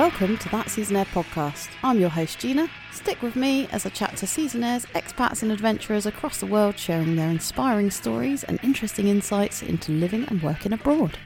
welcome to That Seasonaire podcast. I'm your host Gina. Stick with me as I chat to seasonaires, expats, and adventurers across the world sharing their inspiring stories and interesting insights into living and working abroad.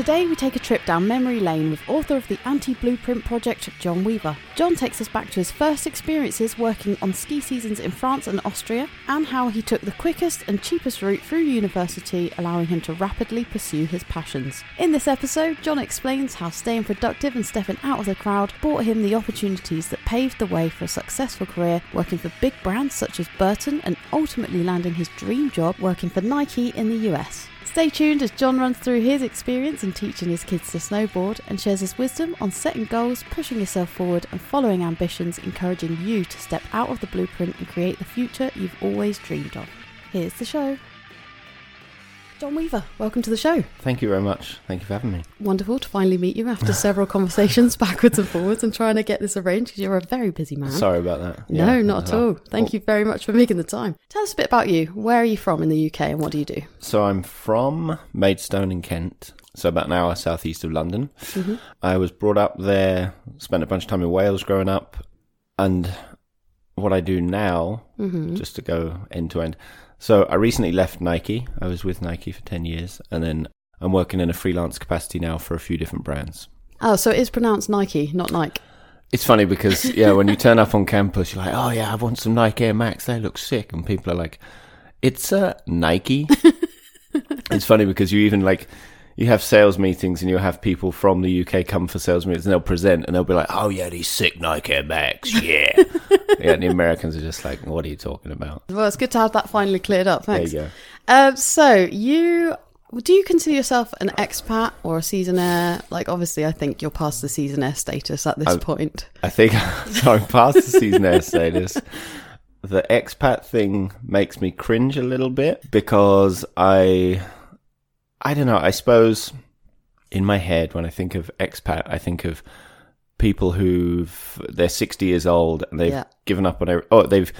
Today we take a trip down memory lane with author of the Anti Blueprint Project, Jon Weaver. Jon takes us back to his first experiences working on ski seasons in France and Austria, and how he took the quickest and cheapest route through university, allowing him to rapidly pursue his passions. In this episode, Jon explains how staying productive and stepping out of the crowd brought him the opportunities that paved the way for a successful career working for big brands such as Burton and ultimately landing his dream job working for Nike in the US. Stay tuned as Jon runs through his experience in teaching his kids to snowboard and shares his wisdom on setting goals, pushing yourself forward, and following ambitions, encouraging you to step out of the blueprint and create the future you've always dreamed of. Here's the show. Jon Weaver, welcome to the show. Thank you very much. Thank you for having me. Wonderful to finally meet you after several conversations backwards and forwards and trying to get this arranged because you're a very busy man. Sorry about that. No, Yeah, not at well, all. Thank you very much for making the time. Tell us a bit about you. Where are you from in the UK and what do you do? So I'm from Maidstone in Kent, so about an hour southeast of London. Mm-hmm. I was brought up there, spent a bunch of time in Wales growing up, and what I do now, Mm-hmm. just to go end to end. So I recently left Nike. I was with Nike for 10 years, and then I'm working in a freelance capacity now for a few different brands. Oh, so it is pronounced Nike, not Nike. It's funny because yeah, when you turn up on campus, you're like, "Oh yeah, I want some Nike Air Max. They look sick," and people are like, "It's a Nike." it's funny because you even like you have sales meetings and you have people from the UK come for sales meetings and they'll present and they'll be like, "Oh yeah, these sick Nike Air Max, yeah." yeah, and the Americans are just like, "What are you talking about?" Well, it's good to have that finally cleared up. Thanks. There you go. Um, so you do you consider yourself an expat or a seasonaire? Like, obviously, I think you're past the seasonaire status at this I- point. I think so. I'm past the seasonaire status. The expat thing makes me cringe a little bit because I, I don't know. I suppose in my head when I think of expat, I think of people who've they're 60 years old and they've Yeah. given up on every, oh they've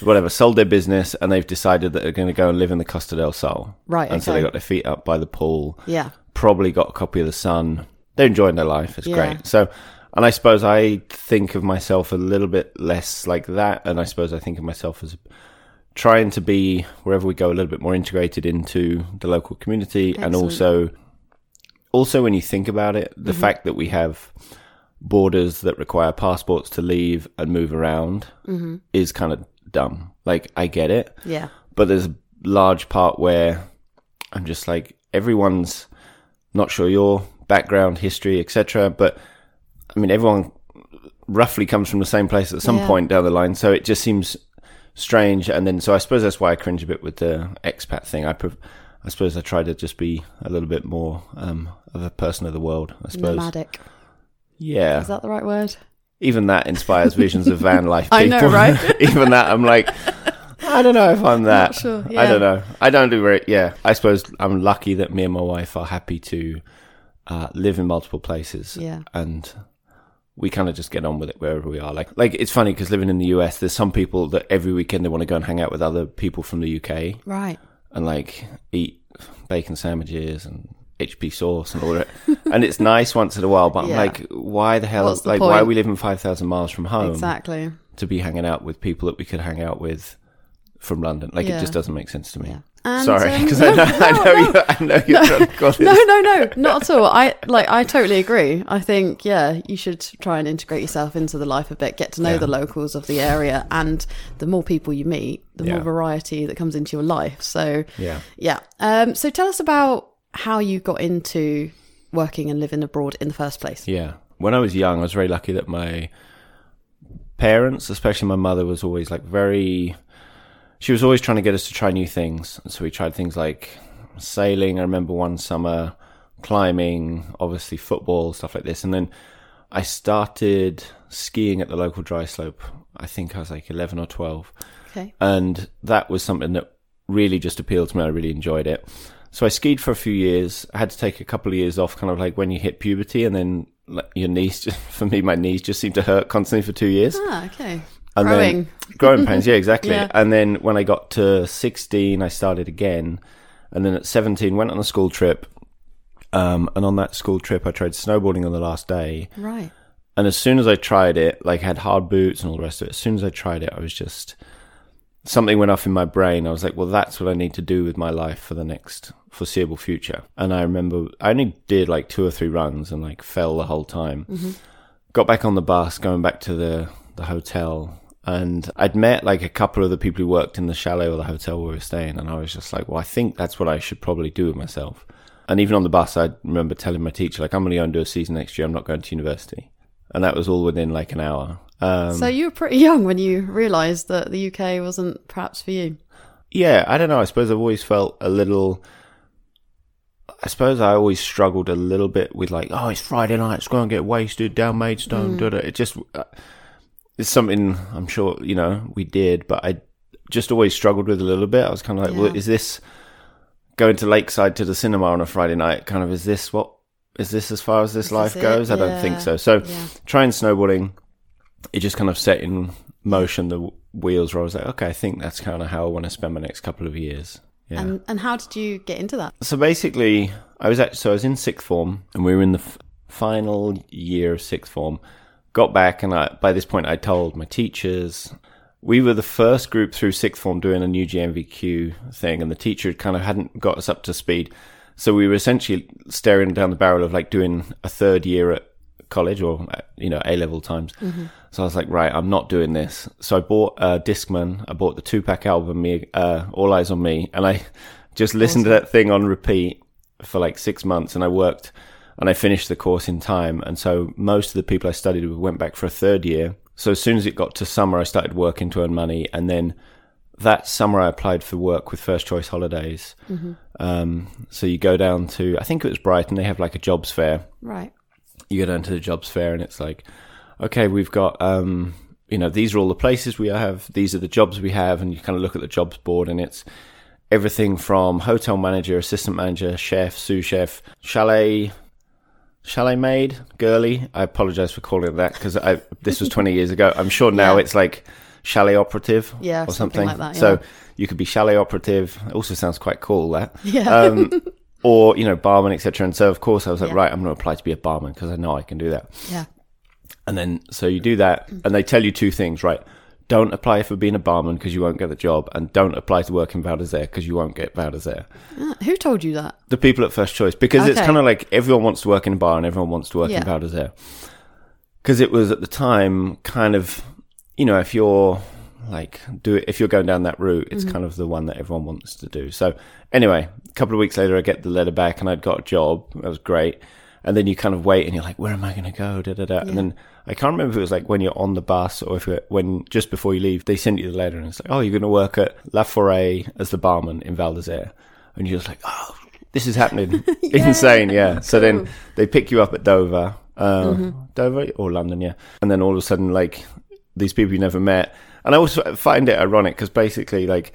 whatever sold their business and they've decided that they're going to go and live in the Costa del Sol. Right, And so they got their feet up by the pool Yeah. probably got a copy of the Sun. They're enjoying their life. It's Yeah. great. So, and I suppose I think of myself a little bit less like that, and I suppose I think of myself as trying to be wherever we go a little bit more integrated into the local community, and also, also when you think about it, the mm-hmm. fact that we have borders that require passports to leave and move around mm-hmm. is kind of dumb. Like I get it, Yeah. but there's a large part where I'm just like everyone's not sure your background, history, etc. But I mean, everyone roughly comes from the same place at some Yeah. point down the line, so it just seems strange. And then, so I suppose that's why I cringe a bit with the expat thing. I, I suppose I try to just be a little bit more um, of a person of the world. I suppose, Nomadic. yeah. Is that the right word? Even that inspires visions of van life. I know, right? Even that, I'm like, I don't know if I'm that. sure, I don't know. I don't do very. Yeah, I suppose I'm lucky that me and my wife are happy to uh, live in multiple places. Yeah. and we kind of just get on with it wherever we are. Like, like it's funny because living in the US, there's some people that every weekend they want to go and hang out with other people from the UK Right. and like eat bacon sandwiches and HP sauce and all that. and it's nice once in a while, but Yeah. I'm like, why the hell? The like, why are we living 5,000 miles from home Exactly. to be hanging out with people that we could hang out with from London? Like, Yeah. it just doesn't make sense to me. Yeah. And, Sorry, um, because I know, I know, you, I know you're to this. No, no, no, not at all. I like. I totally agree. I think, yeah, you should try and integrate yourself into the life a bit, get to know Yeah. the locals of the area, and the more people you meet, the more variety that comes into your life. So, Yeah. yeah. Um, so, tell us about how you got into working and living abroad in the first place. Yeah. When I was young, I was very lucky that my parents, especially my mother, was always like very. She was always trying to get us to try new things. And so we tried things like sailing. I remember one summer, climbing, obviously football, stuff like this. And then I started skiing at the local dry slope. I think I was like 11 or 12. Okay. and that was something that really just appealed to me. I really enjoyed it. So I skied for a few years. I had to take a couple of years off, kind of like when you hit puberty, and then like, your knees. Just, for me, my knees just seemed to hurt constantly for two years. Ah, okay. And Growing. then growing pains, yeah, exactly. Yeah. And then when I got to 16, I started again. And then at 17, went on a school trip. Um, and on that school trip, I tried snowboarding on the last day. Right. And as soon as I tried it, like I had hard boots and all the rest of it, as soon as I tried it, I was just something went off in my brain. I was like, well, that's what I need to do with my life for the next foreseeable future. And I remember I only did like two or three runs and like fell the whole time. Got back on the bus, going back to the, the hotel. And I'd met like a couple of the people who worked in the chalet or the hotel where we were staying. And I was just like, well, I think that's what I should probably do with myself. And even on the bus, I remember telling my teacher, like, I'm going to go and do a season next year. I'm not going to university. And that was all within like an hour. Um, so you were pretty young when you realised that the UK wasn't perhaps for you. yeah, I don't know. I suppose I've always felt a little. I suppose I always struggled a little bit with like, oh, it's Friday night, let's go and get wasted down Maidstone. da. It just uh, it's something I'm sure you know we did, but I just always struggled with a little bit. I was kind of like, Yeah. well, is this going to Lakeside to the cinema on a Friday night? Kind of is this what is this as far as this Is life this it? goes? I don't think so. So Yeah. trying snowboarding, it just kind of set in motion the wheels where I was like, okay, I think that's kind of how I want to spend my next couple of years. Yeah. And and how did you get into that? so basically, I was actually, so I was in sixth form and we were in the f- final year of sixth form. Got back and I, by this point, I told my teachers. We were the first group through sixth form doing a new GNVQ thing, and the teacher kind of hadn't got us up to speed. So we were essentially staring down the barrel of like doing a third year at college or you know A level times. So I was like, right, I'm not doing this. So I bought uh, Discman. I bought the Tupac album, me, uh, All Eyez on Me, and I just listened to that thing on repeat for like six months. And I worked and I finished the course in time. And so most of the people I studied with went back for a third year. So as soon as it got to summer, I started working to earn money, and then that summer I applied for work with First Choice Holidays. Um, so you go down to, I think it was Brighton. They have like a jobs fair Right. you go down to the jobs fair and it's like, okay, we've got, um, you know, these are all the places we have, these are the jobs we have, and you kind of look at the jobs board and it's everything from hotel manager, assistant manager, chef, sous chef, chalet, chalet maid, girly. I apologize for calling it that because this was 20 years ago. I'm sure now Yeah. it's like chalet operative Yeah, or something something. like that, So you could be chalet operative. It also sounds quite cool that Yeah. um, or you know barman etc and so of course i was like Yeah. right i'm going to apply to be a barman because i know i can do that yeah. and then so you do that and they tell you two things right don't apply for being a barman because you won't get the job and don't apply to work in d'Isere because you won't get Val d'Isere. Ah, who told you that? The people at First Choice because it's kind of like everyone wants to work in a bar and everyone wants to work Yeah. in d'Isere. Because it was at the time kind of, you know, if you're like do it if you're going down that route, it's kind of the one that everyone wants to do. So anyway, a couple of weeks later, I get the letter back and I'd got a job. That was great. And then you kind of wait and you're like, where am I going to go? Da, da, da. And then I can't remember if it was like when you're on the bus or if when just before you leave, they send you the letter and it's like, oh, you're going to work at La Forêt as the barman in Val d'Isere. And you're just like, oh, this is happening. Insane. Yeah. So then they pick you up at Dover, uh, Dover or London. Yeah. And then all of a sudden, like these people you never met. And I also find it ironic because basically, like,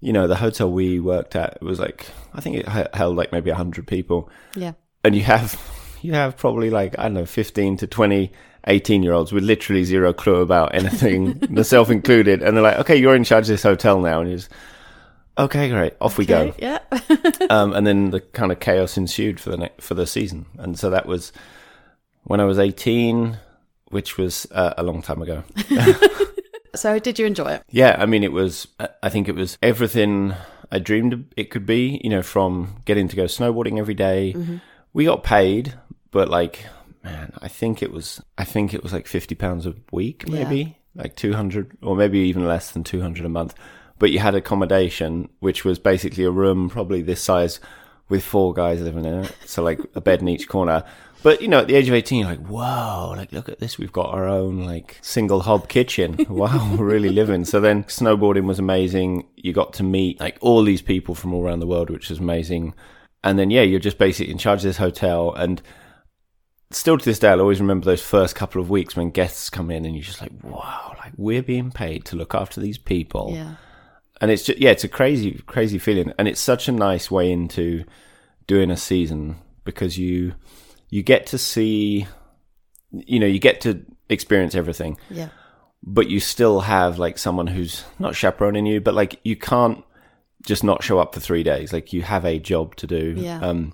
you know, the hotel we worked at was like, I think it held like maybe 100 people Yeah. and you have you have probably like I don't know 15 to 20 18 year olds with literally zero clue about anything myself included and they're like okay you're in charge of this hotel now and you just okay great off we go Yeah. um, and then the kind of chaos ensued for the ne- for the season and so that was when I was 18 which was uh, a long time ago so did you enjoy it? yeah, I mean, it was, I think it was everything I dreamed it could be, you know, from getting to go snowboarding every day. We got paid, but like, man, I think it was, I think it was like 50 pounds a week, maybe like 200 or maybe even less than 200 a month. But you had accommodation, which was basically a room probably this size with four guys living in it. So like a bed in each corner. But you know, at the age of eighteen, you're like, whoa, like look at this, we've got our own like single hob kitchen. Wow, we're really living. So then snowboarding was amazing. You got to meet like all these people from all around the world, which was amazing. And then yeah, you're just basically in charge of this hotel and still to this day, I'll always remember those first couple of weeks when guests come in and you're just like, wow, like we're being paid to look after these people Yeah. and it's just yeah, it's a crazy, crazy feeling, and it's such a nice way into doing a season because you you get to see, you know, you get to experience everything. Yeah. but you still have like someone who's not chaperoning you, but like you can't just not show up for three days. Like you have a job to do. Yeah. Um,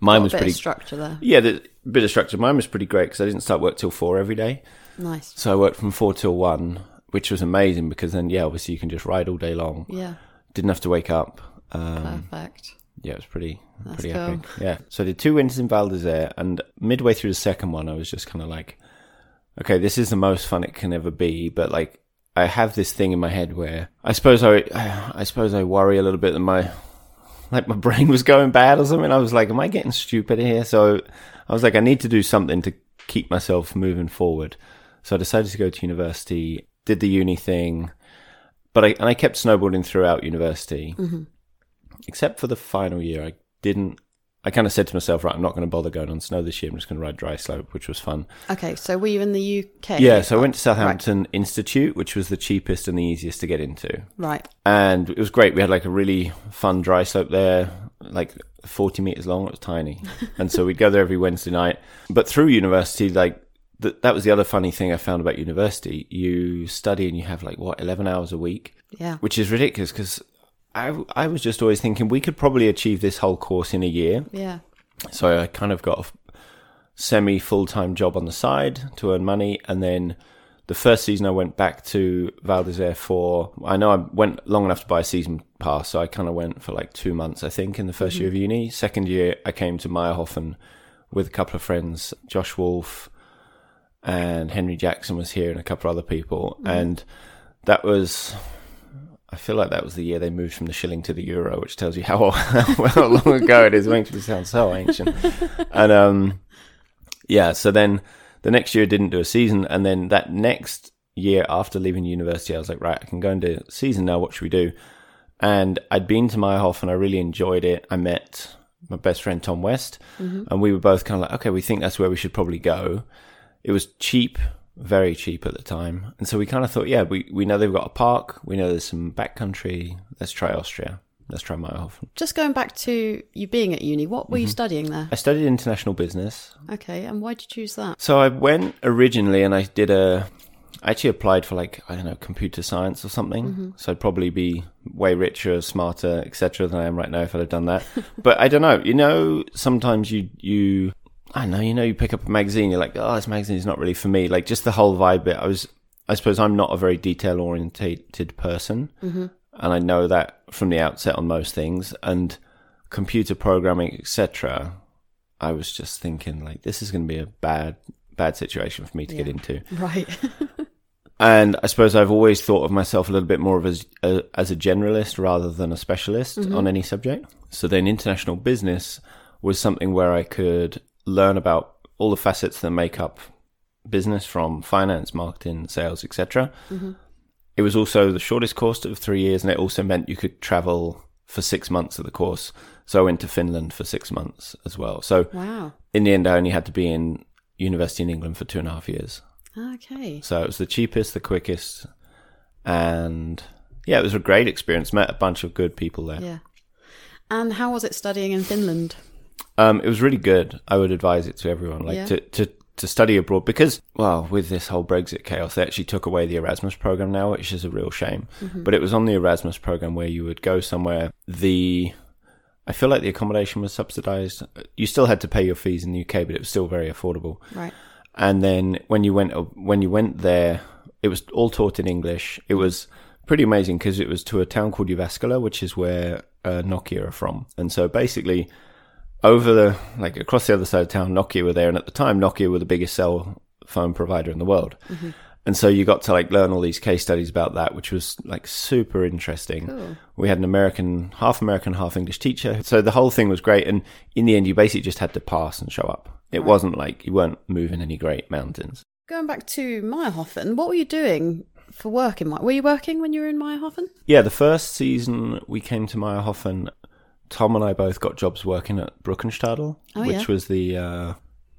mine was pretty. structure there. yeah, the bit of structure. Mine was pretty great because I didn't start work till four every day. Nice. So I worked from four till one, which was amazing because then, yeah, obviously you can just ride all day long. Yeah. Didn't have to wake up. Um, Perfect. yeah, it was pretty, That's pretty cool. epic. Yeah. So I did two winters in Val d'Isere, and midway through the second one, I was just kind of like, okay, this is the most fun it can ever be, but like, I have this thing in my head where I suppose I, I suppose I worry a little bit that my, like my brain was going bad or something. I was like, am I getting stupid here? So I was like, I need to do something to keep myself moving forward. So I decided to go to university, did the uni thing, but I, and I kept snowboarding throughout university, mm-hmm. except for the final year. I didn't, I kind of said to myself, right, I'm not going to bother going on snow this year. I'm just going to ride dry slope, which was fun. Okay, so were you in the UK? Yeah. So I went to Southampton Institute, which was the cheapest and the easiest to get into Right. and it was great. We had like a really fun dry slope there, like 40 meters long. It was tiny, and so we'd go there every Wednesday night. But through university, like th- that was the other funny thing I found about university. You study and you have like what 11 hours a week, Yeah. which is ridiculous because. I, I was just always thinking we could probably achieve this whole course in a year. Yeah. So I kind of got a semi full time job on the side to earn money. And then the first season I went back to Val d'Isere for, I know I went long enough to buy a season pass. So I kind of went for like two months, I think, in the 1st year of uni. Second year, I came to Mayrhofen with a couple of friends, Josh Wolf and Henry Jackson was here and a couple of other people. And that was, I feel like that was the year they moved from the shilling to the euro, which tells you how, how long ago it is. It makes me sound so ancient. and um, yeah, so then the next year I didn't do a season, and then that next year after leaving university, I was like, right, I can go and do season now. What should we do? And I'd been to Meyerhof and I really enjoyed it. I met my best friend Tom West, mm-hmm. and we were both kind of like, okay, we think that's where we should probably go. It was cheap, very cheap at the time, and so we kind of thought, yeah, we we know they've got a park, we know there's some backcountry. Let's try Austria. Let's try Mayrhofen. Just going back to you being at uni, what were Mm-hmm. you studying there? I studied international business. Okay, and why did you choose that? So I went originally and I did a. I actually applied for like I don't know computer science or something. So I'd probably be way richer, smarter, etc. than I am right now if I'd have done that. but I don't know. You know, sometimes you you I know. You know, you pick up a magazine, you're like, oh, this magazine is not really for me. Like just the whole vibe. Bit. I was. I suppose I'm not a very detail orientated person, and I know that from the outset on most things. And computer programming, etc. I was just thinking like this is going to be a bad bad situation for me to get into. Right. And I suppose I've always thought of myself a little bit more of as a, as a generalist rather than a specialist mm-hmm. on any subject. So then international business was something where I could learn about all the facets that make up business from finance, marketing, sales, etc. It was also the shortest course of 3 years and it also meant you could travel for 6 months of the course. So I went to Finland for 6 months as well. So wow. in the end I only had to be in university in England for two and a half years. Okay. So it was the cheapest, the quickest, and yeah, it was a great experience. Met a bunch of good people there. Yeah. And how was it studying in Finland? Um, it was really good. I would advise it to everyone, like Yeah. to, to to study abroad because, well, with this whole Brexit chaos, they actually took away the Erasmus program now, which is a real shame. But it was on the Erasmus program where you would go somewhere. The I feel like the accommodation was subsidized. You still had to pay your fees in the UK, but it was still very affordable. Right. and then when you went when you went there, it was all taught in English. It was pretty amazing because it was to a town called Jyväskylä, which is where uh, Nokia are from. And so basically, over the like across the other side of town, Nokia were there, and at the time, Nokia were the biggest cell phone provider in the world. Mm-hmm. And so you got to like learn all these case studies about that, which was like super interesting. Cool. We had an American, half American, half English teacher. So the whole thing was great. And in the end, you basically just had to pass and show up. It wasn't like you weren't moving any great mountains. Going back to Mayrhofen, what were you doing for work in? Were you working when you were in Mayrhofen? Yeah, the first season we came to Mayrhofen, Tom and I both got jobs working at Brückenstadl, Oh, which yeah. was the, uh,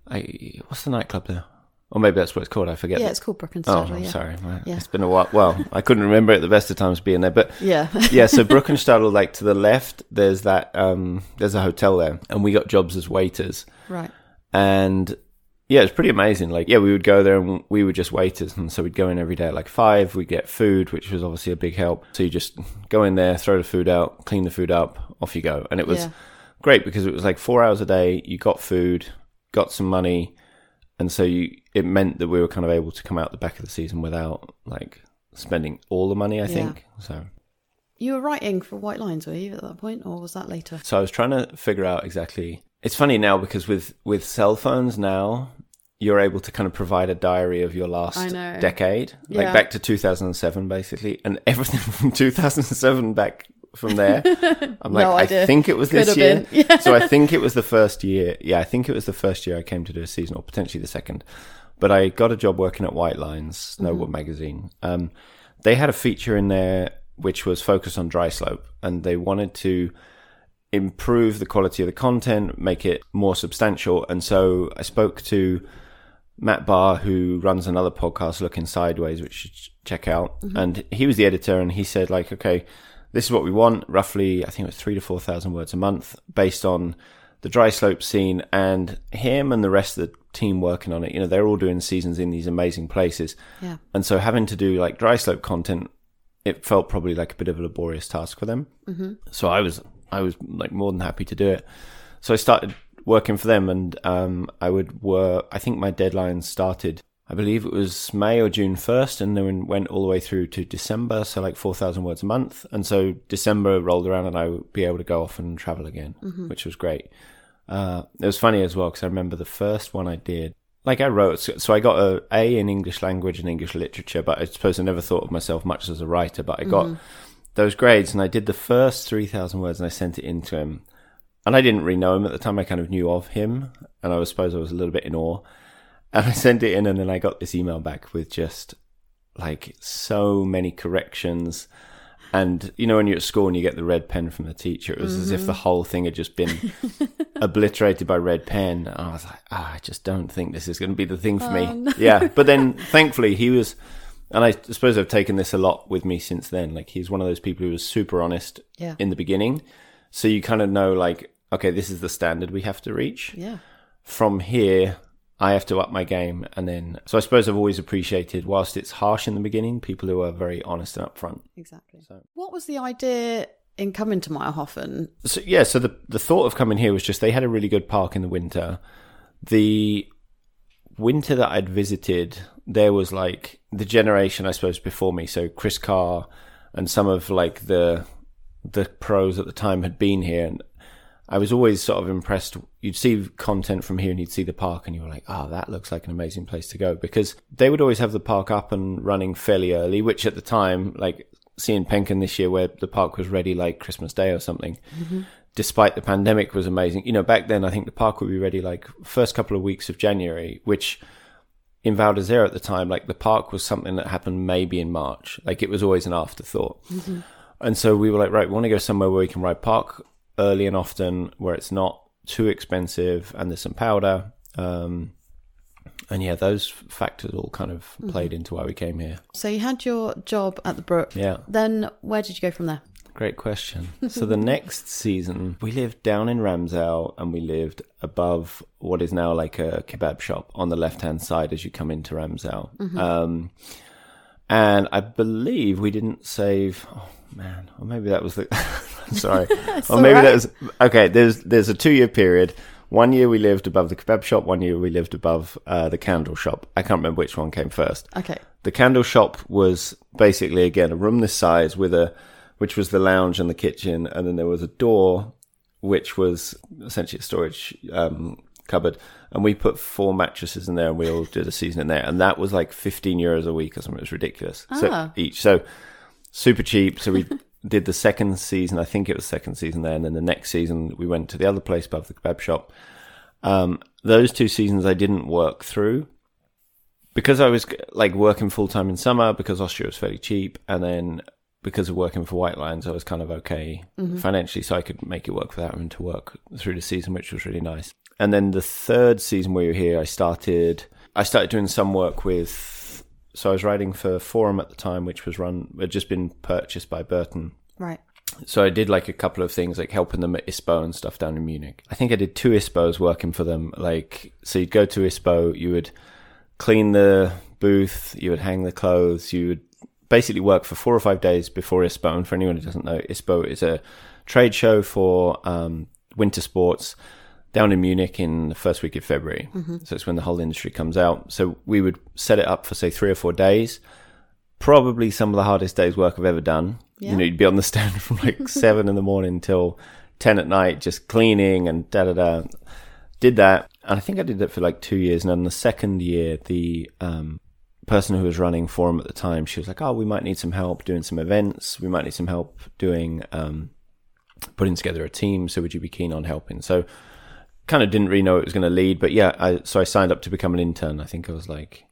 I, what's the nightclub there? Or maybe that's what it's called. I forget. Yeah, it's called Oh, Brückenstadl. I'm yeah. sorry. Yeah. It's been a while. Well, I couldn't remember it at the best of times being there, but Yeah. yeah, so Brückenstadl, like to the left, there's that, um, there's a hotel there, and we got jobs as waiters. right. And yeah, it's pretty amazing. Like, yeah, we would go there and we were just waiters. And so we'd go in every day at like five, we'd get food, which was obviously a big help. So you just go in there, throw the food out, clean the food up, off you go. And it was Yeah. great because it was like four hours a day. You got food, got some money. And so you, it meant that we were kind of able to come out the back of the season without like spending all the money, I think. So, You were writing for White Lines, were you at that point, or was that later? so I was trying to figure out exactly. It's funny now because with, with cell phones now, you're able to kind of provide a diary of your last decade, like Yeah. back to 2007, basically, and everything from 2007 back from there. I'm like, No I think it was Could this year. Yeah. So I think it was the first year. Yeah, I think it was the first year I came to do a season, or potentially the second. But I got a job working at White Lines, Mm-hmm. Snowboard magazine. Um, they had a feature in there which was focused on dry slope, and they wanted to improve the quality of the content, make it more substantial. And so I spoke to Matt Barr, who runs another podcast, Looking Sideways, which you should check out. And he was the editor, and he said, like, okay, this is what we want. Roughly, I think it was three to four thousand words a month, based on the dry slope scene, and him and the rest of the team working on it. You know, they're all doing seasons in these amazing places, Yeah. and so having to do like dry slope content, it felt probably like a bit of a laborious task for them. Mm-hmm. So I was, I was like more than happy to do it. So I started working for them, and um, I would work. I think my deadline started. I believe it was May or June first, and then went all the way through to December. So like four thousand words a month, and so December rolled around, and I would be able to go off and travel again, which was great. Uh, it was funny as well because I remember the first one I did. Like I wrote, so, so I got a A in English language and English literature, but I suppose I never thought of myself much as a writer. But I got those grades, and I did the first three thousand words, and I sent it in to him. And I didn't really know him at the time. I kind of knew of him, and I was suppose I was a little bit in awe. And I sent it in, and then I got this email back with just like so many corrections. And you know, when you're at school and you get the red pen from the teacher, it was as if the whole thing had just been obliterated by red pen. And I was like, ah, I just don't think this is going to be the thing for me. Yeah. But then thankfully he was, and I suppose I've taken this a lot with me since then. Like he's one of those people who was super honest Yeah. in the beginning. So you kind of know, like, okay, this is the standard we have to reach. Yeah. From here, I have to up my game. And then, so I suppose I've always appreciated, whilst it's harsh in the beginning, people who are very honest and upfront. Exactly. So. What was the idea in coming to Mayrhofen? So yeah, so the the thought of coming here was just they had a really good park in the winter. The winter that I'd visited, there was like the generation I suppose before me. So Chris Carr and some of like the the pros at the time had been here, and I was always sort of impressed. You'd see content from here, and you'd see the park, and you were like, "Oh, that looks like an amazing place to go." Because they would always have the park up and running fairly early, which at the time, like seeing Penken this year, where the park was ready like Christmas Day or something, mm-hmm. despite the pandemic, was amazing. You know, back then, I think the park would be ready like first couple of weeks of January, which in Val d'Isere at the time, like the park was something that happened maybe in March. Like it was always an afterthought. Mm-hmm. And so we were like, right, we want to go somewhere where we can ride park early and often, where it's not too expensive and there's some powder. Um, and yeah, those factors all kind of played into why we came here. So you had your job at the Brook. Yeah. Then where did you go from there? Great question. so the next season, we lived down in Ramsau and we lived above what is now like a kebab shop on the left hand side as you come into Ramsau. Um, and I believe we didn't save. Oh man, or maybe that was the. sorry, or maybe that was okay. There's there's a two year period. One year we lived above the kebab shop. One year we lived above uh, the candle shop. I can't remember which one came first Okay. the candle shop was basically again a room this size with a which was the lounge and the kitchen and then there was a door which was essentially a storage um, cupboard and we put four mattresses in there and we all did a season in there. And that was like 15 euros a week or something. It was ridiculous. Ah. so each so super cheap. So we did the second season. I think it was second season there. And then the next season we went to the other place above the kebab shop. Um, those two seasons i didn't work through because I was like working full time in summer because Austria was fairly cheap, and then because of working for White Lines, I was kind of okay financially, so I could make it work without having to work through the season, which was really nice. And then the third season we were here, I started I started doing some work with. So I was writing for Forum at the time, which was run had just been purchased by Burton, Right. So I did like a couple of things, like helping them at ISPO and stuff down in Munich. I think I did two ISPOs working for them. Like, so you'd go to ISPO, you would clean the booth, you would hang the clothes, you would basically work for four or five days before ISPO. And for anyone who doesn't know, ISPO is a trade show for um, winter sports down in Munich in the first week of February. So it's when the whole industry comes out. So we would set it up for say three or four days. Probably some of the hardest days work I've ever done. Yeah. You know, you'd be on the stand from like seven in the morning till ten at night, just cleaning and da da da. Did that, and I think I did that for like two years. And then the second year, the um, person who was running Forum at the time, she was like, "Oh, we might need some help doing some events. We might need some help doing um, putting together a team. So would you be keen on helping?" So kind of didn't really know it was going to lead, but yeah, I, so I signed up to become an intern. I think I was like,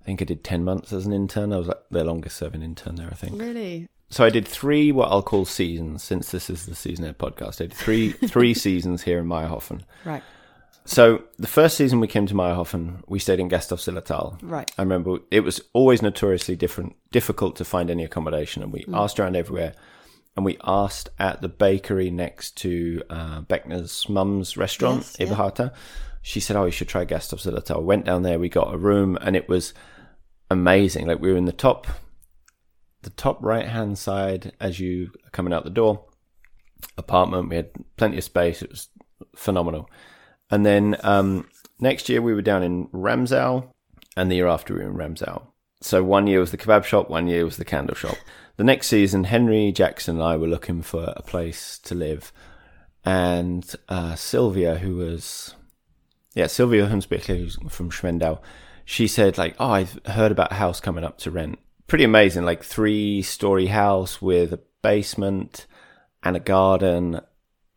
I think I did 10 months as an intern. I was like the longest serving intern there, I think. Really? So I did three, what I'll call seasons, since this is the Season podcast. I did three, three seasons here in Mayrhofen. Right. So the first season we came to Mayrhofen, we stayed in Gasthof Zillertal. Right. I remember it was always notoriously different, difficult to find any accommodation, and we mm. asked around everywhere. And we asked at the bakery next to uh, Beckner's mum's restaurant, Yes, yeah. She said, "Oh, you should try Gasthof Zillertal." Went down there, we got a room, and it was amazing. Like we were in the top, the top right hand side as you are coming out the door. Apartment. We had plenty of space. It was phenomenal. And then um, next year we were down in Ramsau, and the year after we were in Ramsau. So one year was the kebab shop, one year was the candle shop. The next season, Henry Jackson and I were looking for a place to live, and uh, Sylvia, who was yeah Sylvia Hunsbichler, who's from Schwendau, she said like, "Oh, I've heard about a house coming up to rent. Pretty amazing, like three story house with a basement and a garden,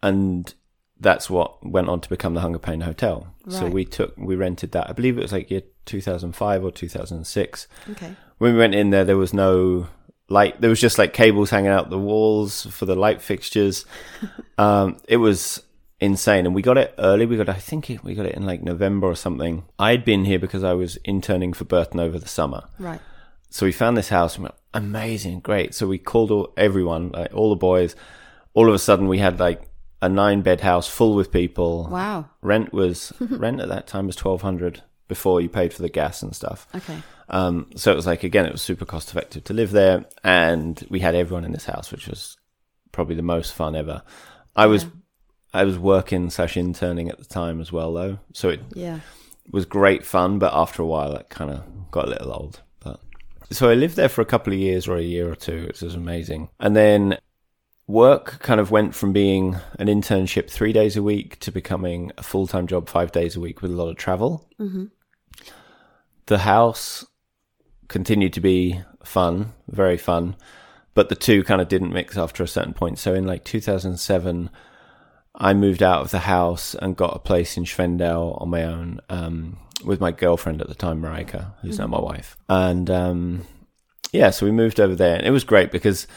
and that's what went on to become the Hunger Pain Hotel. So we took we rented that. I believe it was like year 2005 or 2006. Okay. When we went in there, there was no light. There was just like cables hanging out the walls for the light fixtures. um, it was insane, and we got it early. We got I think it, we got it in like November or something. I'd been here because I was interning for Burton over the summer. Right. So we found this house and we went, amazing, great. So we called all, everyone, like all the boys. All of a sudden, we had like a nine bed house full with people. Wow. Rent was rent at that time was twelve hundred before you paid for the gas and stuff. Okay. Um, so it was like again, it was super cost effective to live there, and we had everyone in this house, which was probably the most fun ever. I was I was working slash interning at the time as well, though, so it Yeah. was great fun, but after a while, it kind of got a little old. But so I lived there for a couple of years or a year or two, It was amazing. And then work kind of went from being an internship three days a week to becoming a full time job five days a week with a lot of travel. Mm-hmm. The house continued to be fun, very fun, but the two kind of didn't mix after a certain point. So in like 2007, I moved out of the house and got a place in Schwendau on my own um, with my girlfriend at the time, Marika, who's now my wife. And um, yeah, so we moved over there, and it was great because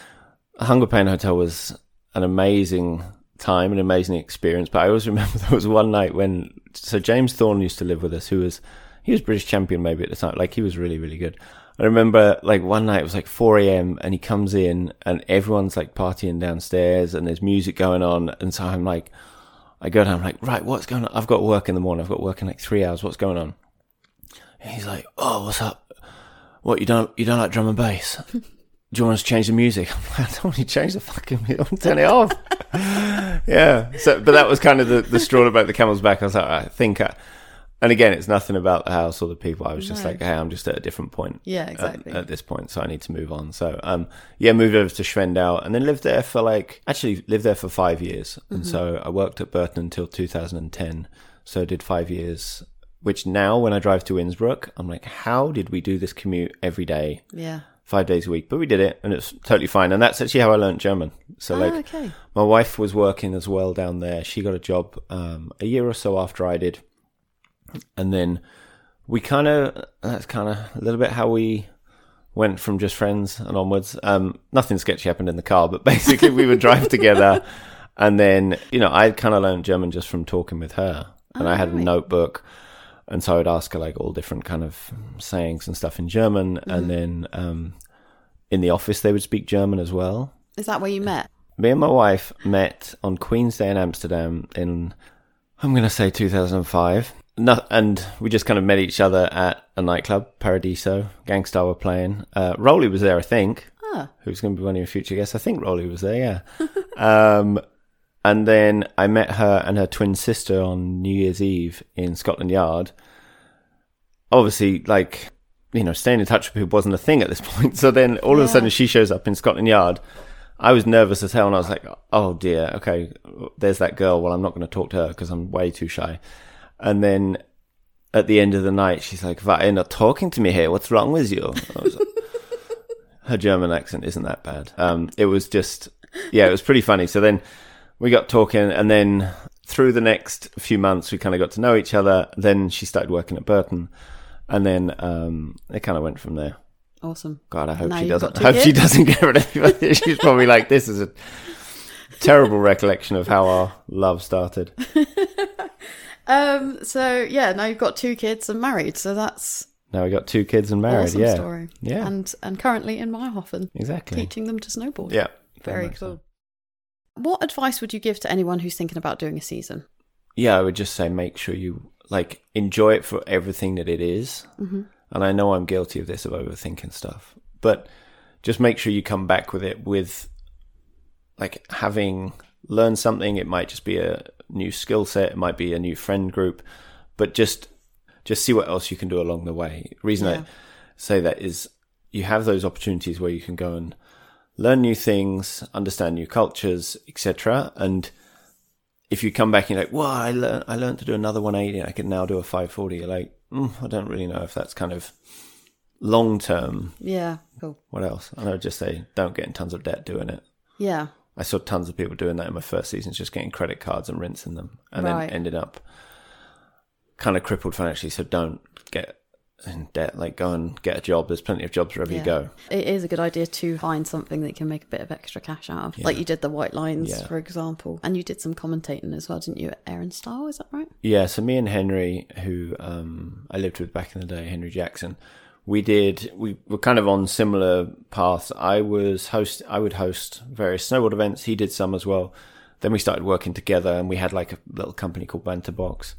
Hunger Pain Hotel was an amazing time, an amazing experience. But I always remember there was one night when so James Thorne used to live with us, who was he was British champion maybe at the time, like he was really really good. I remember like one night it was like 4 a.m. and he comes in and everyone's like partying downstairs and there's music going on. And so I'm like, I go down, I'm like, right, what's going on? I've got work in the morning. I've got work in like three hours. What's going on? And he's like, oh, what's up? What, you don't, you don't like drum and bass? Do you want us to change the music? I'm like, I don't want to change the fucking music. Turn it off. yeah. So, but that was kind of the, the straw broke the camel's back. I was like, I think I, and again, it's nothing about the house or the people. I was just No. like, hey, I'm just at a different point Yeah, exactly. at, this point, so I need to move on. So, um, yeah, moved over to Schwendau and then lived there for like actually lived there for five years, and so I worked at Burton until 2010. So did five years, which now when I drive to Innsbruck, I'm like, how did we do this commute every day, yeah. five days a week? But we did it, and it's totally fine. And that's actually how I learned German. So Ah, like, okay. my wife was working as well down there. She got a job um, a year or so after I did, and then we kind of that's kind of a little bit how we went from just friends and onwards. Um, nothing sketchy happened in the car, but basically we would drive together, and then you know I kind of learned German just from talking with her, and I had a notebook. And so I'd ask her like all different kind of sayings and stuff in German, and then um, in the office they would speak German as well. Is that where you met? me and my wife met on Queen's Day in Amsterdam in, I'm going to say 2005. No, and we just kind of met each other at a nightclub, Paradiso. Gang Starr were playing. Uh, Rolly was there, I think. Ah, Who's going to be one of your future guests? I think Rolly was there, yeah. um, and then I met her and her twin sister on New Year's Eve in Scotland Yard. Obviously, like, you know, staying in touch with people wasn't a thing at this point. So then all of a sudden she shows up in Scotland Yard. I was nervous as hell and I was like, oh dear, okay, there's that girl. Well, I'm not going to talk to her because I'm way too shy. And then at the end of the night, she's like, "Why are you not talking to me here? What's wrong with you?" Like, her German accent isn't that bad. Um, it was just, yeah, it was pretty funny. So then we got talking, and then through the next few months, we kind of got to know each other. Then she started working at Burton, and then um, it kind of went from there. awesome. God, I hope Now she doesn't. got I two hope she doesn't get rid of. She's probably like, "This is a terrible recollection of how our love started." Um, so yeah, now you've got two kids and married, so that's Now we got two kids and married. awesome yeah, story. yeah, And and currently in Mayrhofen, exactly. teaching them to snowboard. Yeah, Very much so. cool. What advice would you give to anyone who's thinking about doing a season? yeah, I would just say make sure you like enjoy it for everything that it is. Mm-hmm. And I know I'm guilty of this of overthinking stuff, but just make sure you come back with it with like having learned something. It might just be a new skill set, it might be a new friend group, but just just see what else you can do along the way. The reason Yeah. I say that is you have those opportunities where you can go and learn new things, understand new cultures, etc. And if you come back and you're like, "Well, I learned, I learned to do another 180. I can now do a 540." You're like, mm, "I don't really know if that's kind of long term." Yeah, cool. What else? And I would just say, don't get in tons of debt doing it. Yeah, I saw tons of people doing that in my first seasons, just getting credit cards and rinsing them, and Right. then ended up kind of crippled financially. So don't get in debt. Like, go and get a job. There's plenty of jobs wherever yeah. you go. It is a good idea to find something that you can make a bit of extra cash out of, like you did the White Lines, Yeah. for example, and you did some commentating as well, didn't you? At Air & Style, is that right? Yeah, so me and Henry, who um, I lived with back in the day, Henry Jackson, we did. We were kind of on similar paths. I was host. I would host various snowboard events. He did some as well. Then we started working together, and we had like a little company called Banter Box,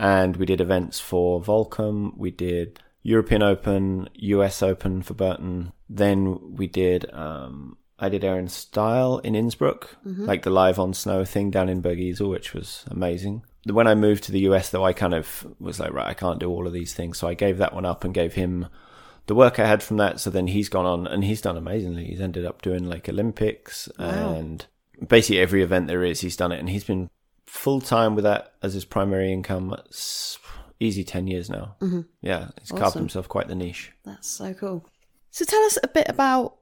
and we did events for Volcom. We did European Open, US Open for Burton. Then we did. Um, I did Air & Style in Innsbruck, like the live on snow thing down in Bergisel, which was amazing. When I moved to the US, though, I kind of was like, right, I can't do all of these things. So I gave that one up and gave him the work I had from that. So then he's gone on and he's done amazingly. He's ended up doing like Olympics Wow. and basically every event there is, he's done it. And he's been full time with that as his primary income. It's easy 10 years now. Mm-hmm. Yeah, he's carved himself quite the niche. That's so cool. So tell us a bit about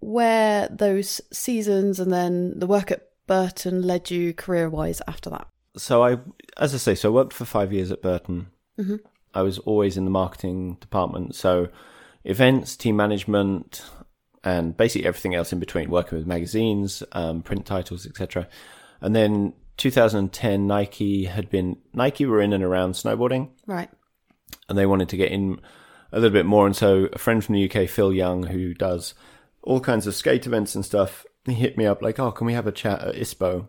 where those seasons and then the work at Burton led you career wise after that. So I, as I say, so I worked for five years at Burton. I was always in the marketing department, so events, team management, and basically everything else in between. Working with magazines, um, print titles, etc. And then 2010, Nike had been Nike were in and around snowboarding, Right. and they wanted to get in a little bit more. And so a friend from the UK, Phil Young, who does all kinds of skate events and stuff, he hit me up like, "Oh, can we have a chat at ISPO?"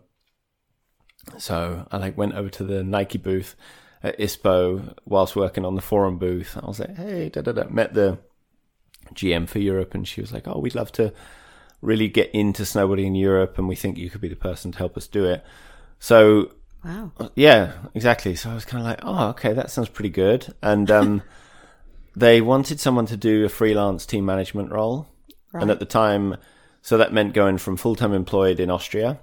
So I like went over to the Nike booth at ISPO whilst working on the forum booth. I was like, "Hey, da da da." Met the GM for Europe, and she was like, "Oh, we'd love to really get into snowboarding in Europe, and we think you could be the person to help us do it." So Wow. yeah, exactly. So I was kind of like, oh, okay, that sounds pretty good. And um, they wanted someone to do a freelance team management role. And at the time, so that meant going from full time employed in Austria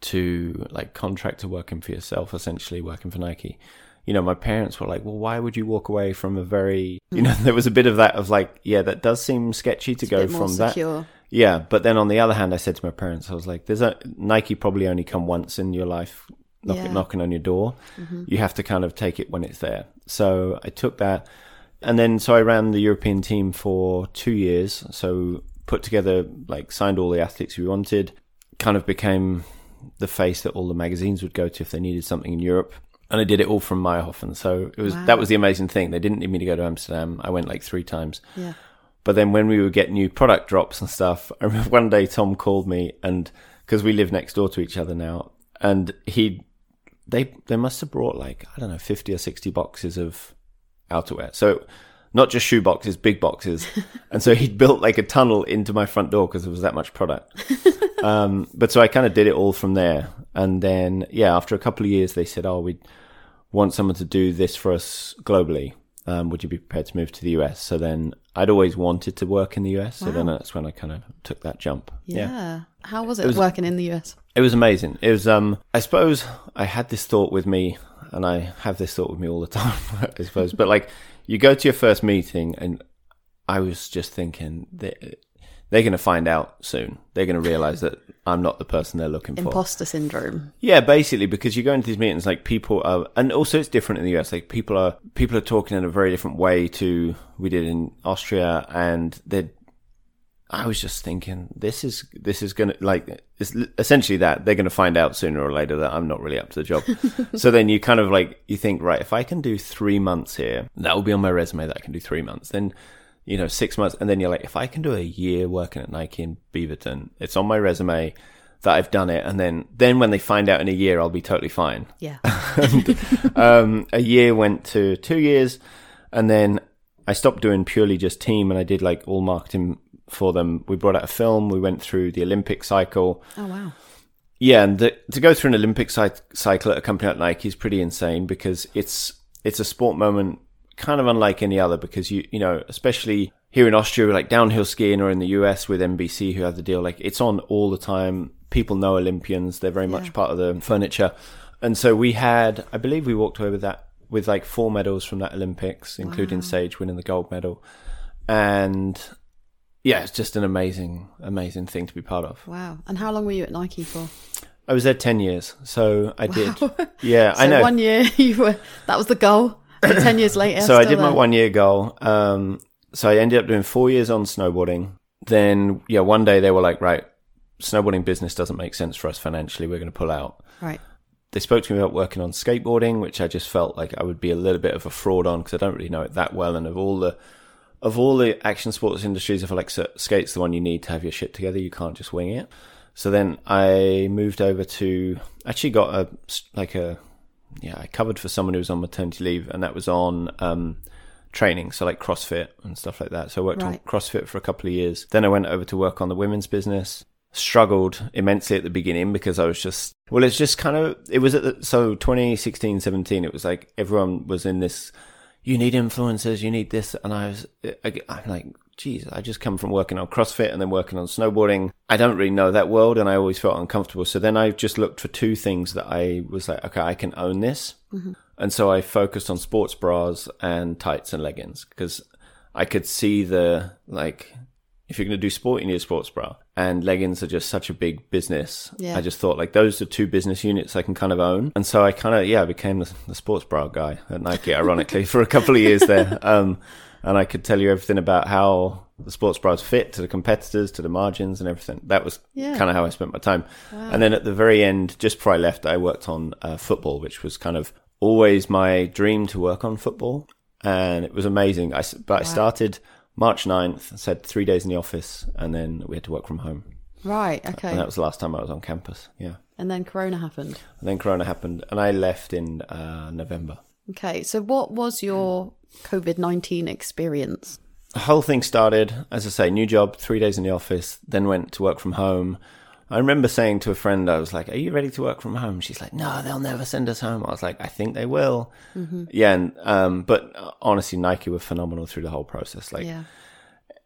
to like contractor working for yourself, essentially working for Nike. You know, my parents were like, well, why would you walk away from a very, you know, there was a bit of that of like, yeah, that does seem sketchy to a go from that. secure. Yeah, but then on the other hand, I said to my parents, I was like, "There's a Nike probably only come once in your life, knock, Yeah. knocking on your door. Mm-hmm. You have to kind of take it when it's there." So I took that, and then so I ran the European team for two years. So put together, like, signed all the athletes we wanted, kind of became the face that all the magazines would go to if they needed something in Europe. And I did it all from Mayrhofen. So it was Wow. that was the amazing thing. They didn't need me to go to Amsterdam. I went like three times. Yeah. But then when we would get new product drops and stuff, I remember one day Tom called me and because we live next door to each other now, and he they they must have brought like I don't know fifty or sixty boxes of outerwear. So not just shoe boxes, big boxes. and so he'd built like a tunnel into my front door because there was that much product. um, but so I kind of did it all from there. And then, yeah, after a couple of years, they said, oh, we want someone to do this for us globally. Um, would you be prepared to move to the US? So then I'd always wanted to work in the US. So then that's when I kind of took that jump. Yeah. How was it, was- working in the US? It was amazing. It was, um, I suppose I had this thought with me, and I have this thought with me all the time, I suppose. But like, you go to your first meeting, and I was just thinking that they're going to find out soon. They're going to realize that I'm not the person they're looking for. Imposter syndrome. Yeah, basically, because you go into these meetings, like people are, and also it's different in the US. Like people are, people are talking in a very different way to we did in Austria, and they. I was just thinking, this is this is gonna like it's essentially that they're gonna find out sooner or later that I'm not really up to the job. so then you kind of like you think, right, if I can do three months here, that will be on my resume that I can do three months. Then you know six months, and then you're like, if I can do a year working at Nike in Beaverton, it's on my resume that I've done it, and then then when they find out in a year, I'll be totally fine. Yeah. um, a year went to two years, and then I stopped doing purely just team, and I did like all marketing for them. We brought out a film. We went through the Olympic cycle. oh, wow. Yeah, and the, to go through an Olympic cy- cycle at a company like Nike is pretty insane because it's it's a sport moment kind of unlike any other because you you know especially here in Austria like downhill skiing or in the US with NBC who have the deal like it's on all the time. People know Olympians; they're very much part of the furniture, and so we had I believe we walked away with that with like four medals from that Olympics, including Sage winning the gold medal, and yeah, it's just an amazing amazing thing to be part of. Wow. And how long were you at Nike for? I was there 10 years, so I did. Yeah, So I know. one year you were, that was the goal. But 10 years later. so I did my one year goal. Um, so I ended up doing four years on snowboarding. Then, yeah, one day they were like, right, snowboarding business doesn't make sense for us financially. We're going to pull out. Right. They spoke to me about working on skateboarding, which I just felt like I would be a little bit of a fraud on because I don't really know it that well. And of all the, of all the action sports industries, I feel like skate's the one you need to have your shit together. You can't just wing it. So then I moved over to actually got a like a yeah I covered for someone who was on maternity leave and that was on um, training so like CrossFit and stuff like that. So I worked on CrossFit for a couple of years. Then I went over to work on the women's business. Struggled immensely at the beginning because I was just well it's just kind of it was at the, so 2016 17 it was like everyone was in this you need influencers, you need this. And I was, I'm like, geez, I just come from working on CrossFit and then working on snowboarding. I don't really know that world and I always felt uncomfortable. So then I just looked for two things that I was like, okay, I can own this. Mm-hmm. And so I focused on sports bras and tights and leggings because I could see the, like, if you're going to do sport, you need a sports bra. And leggings are just such a big business. Yeah. I just thought like those are two business units I can kind of own. And so I kind of, yeah, I became the, the sports bra guy at Nike, ironically, for a couple of years there. Um, and I could tell you everything about how the sports bras fit to the competitors, to the margins and everything. That was Yeah. kind of how I spent my time. And then at the very end, just before I left, I worked on uh, football, which was kind of always my dream to work on football. And it was amazing. I, but I started March 9th, said three days in the office, and then we had to work from home. Right. Okay. And that was the last time I was on campus. Yeah. And then Corona happened. And then Corona happened, and I left in uh, November. Okay. So what was your COVID 19 experience? The whole thing started, as I say, new job, three days in the office, then went to work from home. I remember saying to a friend, I was like, Are you ready to work from home? She's like, No, they'll never send us home. I was like, I think they will. Yeah. And, um, but uh, honestly, Nike were phenomenal through the whole process. Like, Yeah.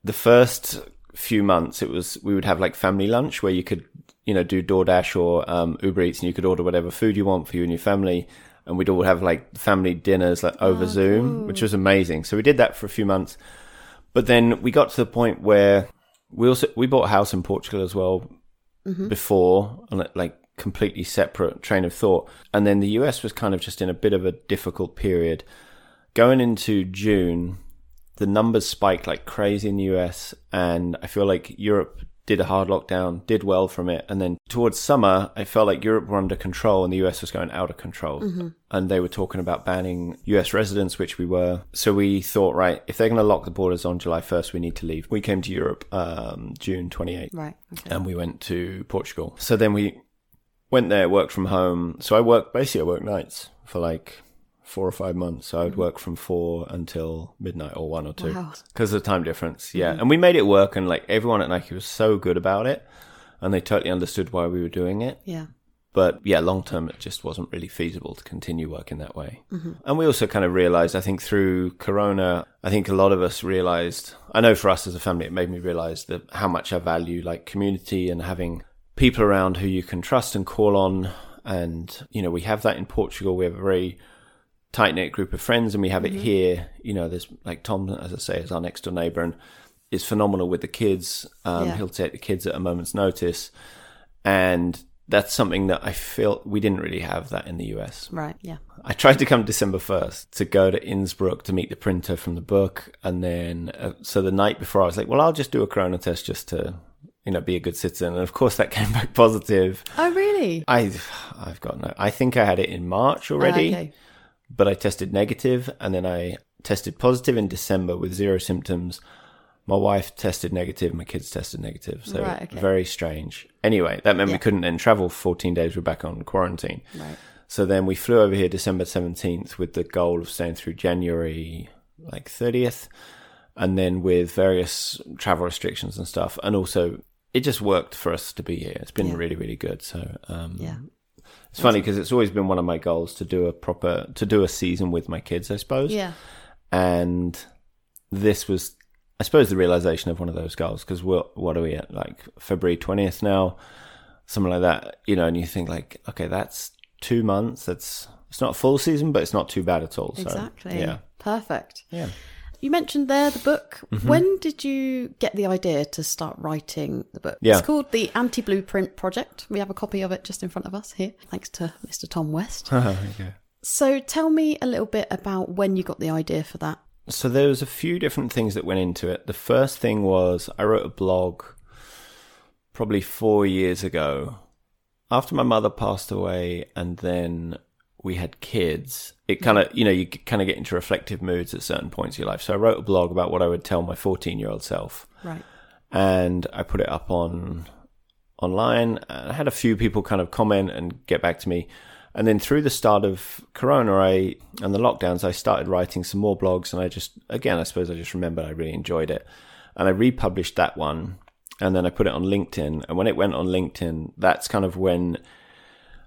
the first few months, it was we would have like family lunch where you could, you know, do DoorDash or um, Uber Eats, and you could order whatever food you want for you and your family, and we'd all have like family dinners like over Zoom, which was amazing. So we did that for a few months, but then we got to the point where we also we bought a house in Portugal as well Mm-hmm. before on a like completely separate train of thought, and then the US was kind of just in a bit of a difficult period. Going into June, the numbers spiked like crazy in the US, and I feel like Europe did a hard lockdown, did well from it, and then towards summer, I felt like Europe were under control and the US was going out of control. And they were talking about banning US residents, which we were. So we thought, right, if they're going to lock the borders on July 1st, we need to leave. We came to Europe um, June 28th Right. Okay. and we went to Portugal. So then we went there, worked from home. So I worked basically I worked nights for like four or five months. So I would mm-hmm. work from four until midnight or one or two Wow. because of the time difference. Yeah, mm-hmm. and we made it work, and like everyone at Nike was so good about it, and they totally understood why we were doing it. Yeah. But yeah, long term, it just wasn't really feasible to continue working that way. Mm-hmm. And we also kind of realized, I think through Corona, I think a lot of us realized, I know for us as a family, it made me realize that how much I value like community and having people around who you can trust and call on. And, you know, we have that in Portugal. We have a very tight knit group of friends and we have it here. You know, there's like Tom, as I say, is our next door neighbor and is phenomenal with the kids. Um, Yeah. He'll take the kids at a moment's notice. And that's something that I feel we didn't really have that in the US. Right. Yeah. I tried to come December 1st to go to Innsbruck to meet the printer from the book. And then, uh, so the night before, I was like, well, I'll just do a corona test just to, you know, be a good citizen. And of course, that came back positive. Oh, really? I, I've got no, I think I had it in March already, Ah, okay. But I tested negative and then I tested positive in December with zero symptoms. My wife tested negative, my kids tested negative. So Right, okay. very strange. Anyway, that meant Yeah. we couldn't then travel 14 days. We're back on quarantine. Right. So then we flew over here December 17th with the goal of staying through January like 30th and then with various travel restrictions and stuff and also it just worked for us to be here. It's been Yeah. really really good. So um Yeah. It's funny because it's always been one of my goals to do a proper to do a season with my kids, I suppose. Yeah. And this was I suppose the realization of one of those goals because we're what are we at like February 20th now something like that you know and you think like okay that's two months that's it's not a full season but it's not too bad at all so Exactly. yeah Perfect. yeah You mentioned there the book. Mm-hmm. When did you get the idea to start writing the book? Yeah. It's called the Anti Blueprint Project. We have a copy of it just in front of us here, thanks to Mr. Tom West. okay. so tell me a little bit about when you got the idea for that. so there was a few different things that went into it the first thing was i wrote a blog probably four years ago after my mother passed away and then we had kids it kind of mm-hmm. you know you kind of get into reflective moods at certain points in your life so i wrote a blog about what i would tell my 14 year old self Right. and I put it up on online. And I had a few people kind of comment and get back to me. And then through the start of Corona, I and the lockdowns, I started writing some more blogs. And I just, again, I suppose I just remembered I really enjoyed it, and I republished that one. And then I put it on LinkedIn. And when it went on LinkedIn, that's kind of when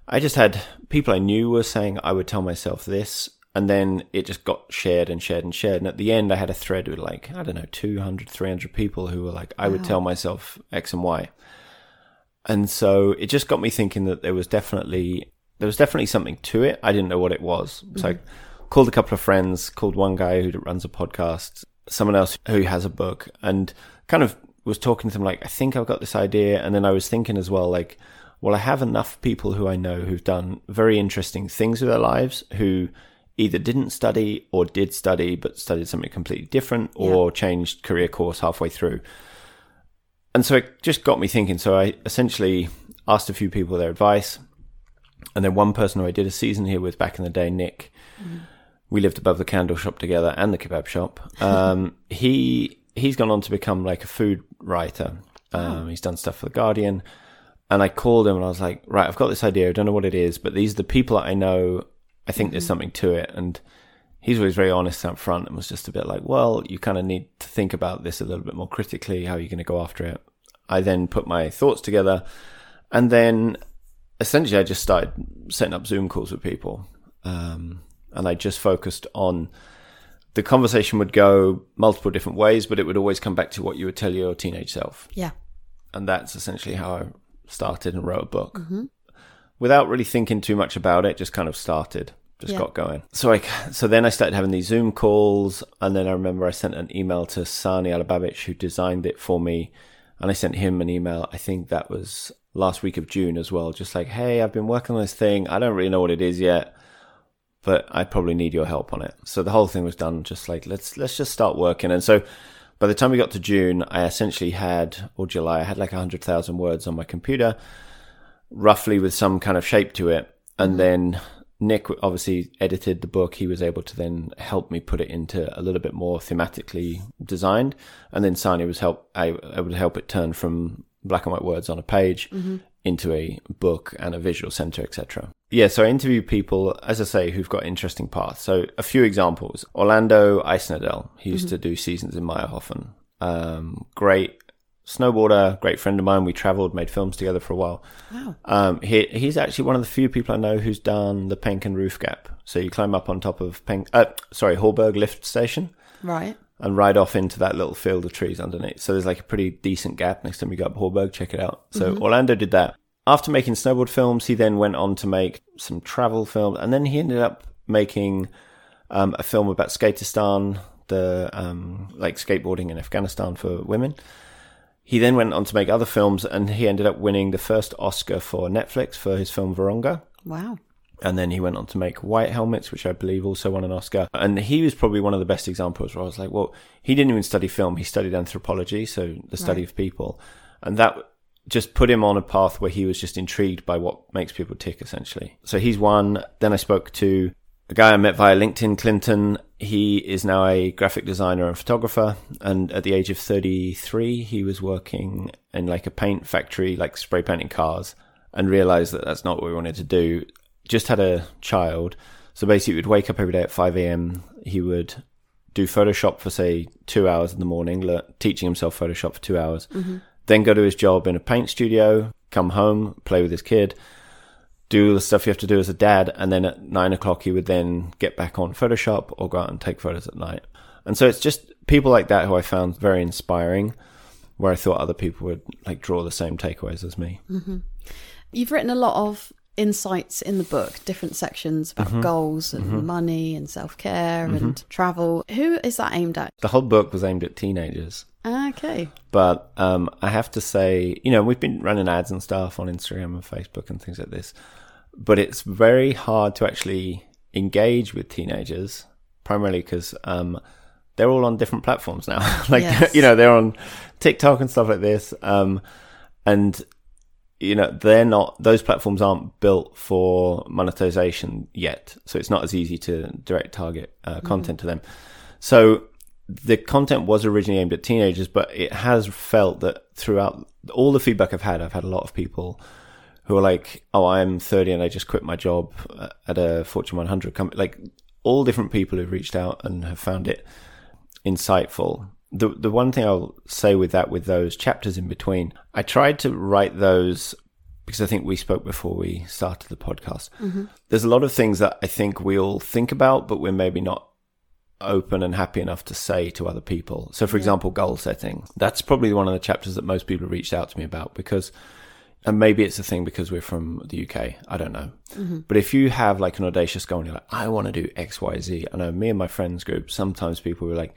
I just had people I knew were saying I would tell myself this. And then it just got shared and shared and shared. And at the end, I had a thread with like, I don't know, 200, 300 people who were like, I would tell myself X and Y. And so it just got me thinking that there was definitely, there was definitely something to it. I didn't know what it was. So I mm-hmm. called a couple of friends, called one guy who runs a podcast, someone else who has a book, and kind of was talking to them like, I think I've got this idea. And then I was thinking as well, like, well, I have enough people who I know who've done very interesting things with their lives who either didn't study or did study but studied something completely different or changed career course halfway through. And so it just got me thinking. So I essentially asked a few people their advice. And then one person who I did a season here with back in the day, Nick, we lived above the candle shop together and the kebab shop. Um, he he's gone on to become like a food writer. Um, He's done stuff for the Guardian. And I called him and I was like, right, I've got this idea. I don't know what it is, but these are the people that I know. I think there's something to it. And he's always very honest up front and was just a bit like, well, you kind of need to think about this a little bit more critically. How are you going to go after it? I then put my thoughts together and then essentially I just started setting up Zoom calls with people. Um, and I just focused on the conversation would go multiple different ways, but it would always come back to what you would tell your teenage self. Yeah. And that's essentially how I started and wrote a book. Mm-hmm. Without really thinking too much about it, just kind of started, just Yeah. got going. So I, so then I started having these Zoom calls, and then I remember I sent an email to Sani Alababich, who designed it for me, and I sent him an email. I think that was last week of June as well, just like, hey, I've been working on this thing. I don't really know what it is yet, but I probably need your help on it. So the whole thing was done just like let's let's just start working. And so by the time we got to June, I essentially had, or July, I had like 100,000 words on my computer, roughly with some kind of shape to it. And mm-hmm. then Nick obviously edited the book. He was able to then help me put it into a little bit more thematically designed. And then Sani was help, able to help it turn from black and white words on a page mm-hmm. into a book and a visual center, etc. Yeah, so I interview people, as I say, who've got interesting paths. So a few examples. Orlando Einsiedel, he used to do seasons in Mayrhofen. Um, great snowboarder, great friend of mine. We traveled, made films together for a while. Wow. Um, he, he's actually one of the few people I know who's done the Penken roof gap. So you climb up on top of Penk, uh, sorry, Horberg lift station Right. and ride off into that little field of trees underneath. So there's like a pretty decent gap next time you go up Horberg. Check it out. So Orlando did that. After making snowboard films, he then went on to make some travel films, and then he ended up making um, a film about Skateistan, the um, like skateboarding in Afghanistan for women. He then went on to make other films, and he ended up winning the first Oscar for Netflix for his film Virunga. Wow. And then he went on to make White Helmets, which I believe also won an Oscar. And he was probably one of the best examples where I was like, well, he didn't even study film, he studied anthropology, so the study Right. of people. And that just put him on a path where he was just intrigued by what makes people tick, essentially. So he's one. Then I spoke to a guy I met via LinkedIn, Clinton. He is now a graphic designer and photographer. And at the age of 33, he was working in like a paint factory, like spray painting cars, and realized that that's not what we wanted to do. Just had a child. So basically, he would wake up every day at 5 a.m. He would do Photoshop for, say, two hours in the morning, teaching himself Photoshop for two hours. Mm-hmm. Then go to his job in a paint studio, come home, play with his kid, do the stuff you have to do as a dad, and then at nine o'clock he would then get back on Photoshop or go out and take photos at night. And so it's just people like that who I found very inspiring, where I thought other people would like draw the same takeaways as me. Mm-hmm. You've written a lot of insights in the book, different sections about Mm-hmm. goals and mm-hmm. money and self care and mm-hmm. travel. Who is that aimed at? The whole book was aimed at teenagers. Okay. But um, I have to say, you know, we've been running ads and stuff on Instagram and Facebook and things like this, but it's very hard to actually engage with teenagers, primarily because um, they're all on different platforms now. like, Yes. you know, they're on TikTok and stuff like this. Um, and, you know, they're not, those platforms aren't built for monetization yet. So it's not as easy to direct target uh, content to them. So the content was originally aimed at teenagers, but it has felt that throughout all the feedback I've had, I've had a lot of people who are like, "Oh, I'm 30 and I just quit my job uh, at a Fortune 100 company." Like all different people who've reached out and have found it insightful. The the one thing I'll say with that, with those chapters in between, I tried to write those because I think we spoke before we started the podcast. There's a lot of things that I think we all think about, but we're maybe not open and happy enough to say to other people. So, for example, goal setting. That's probably one of the chapters that most people reached out to me about because, and maybe it's a thing because we're from the UK. I don't know. Mm-hmm. But if you have like an audacious goal and you're like, I want to do X, Y, Z. I know me and my friends group, sometimes people were like,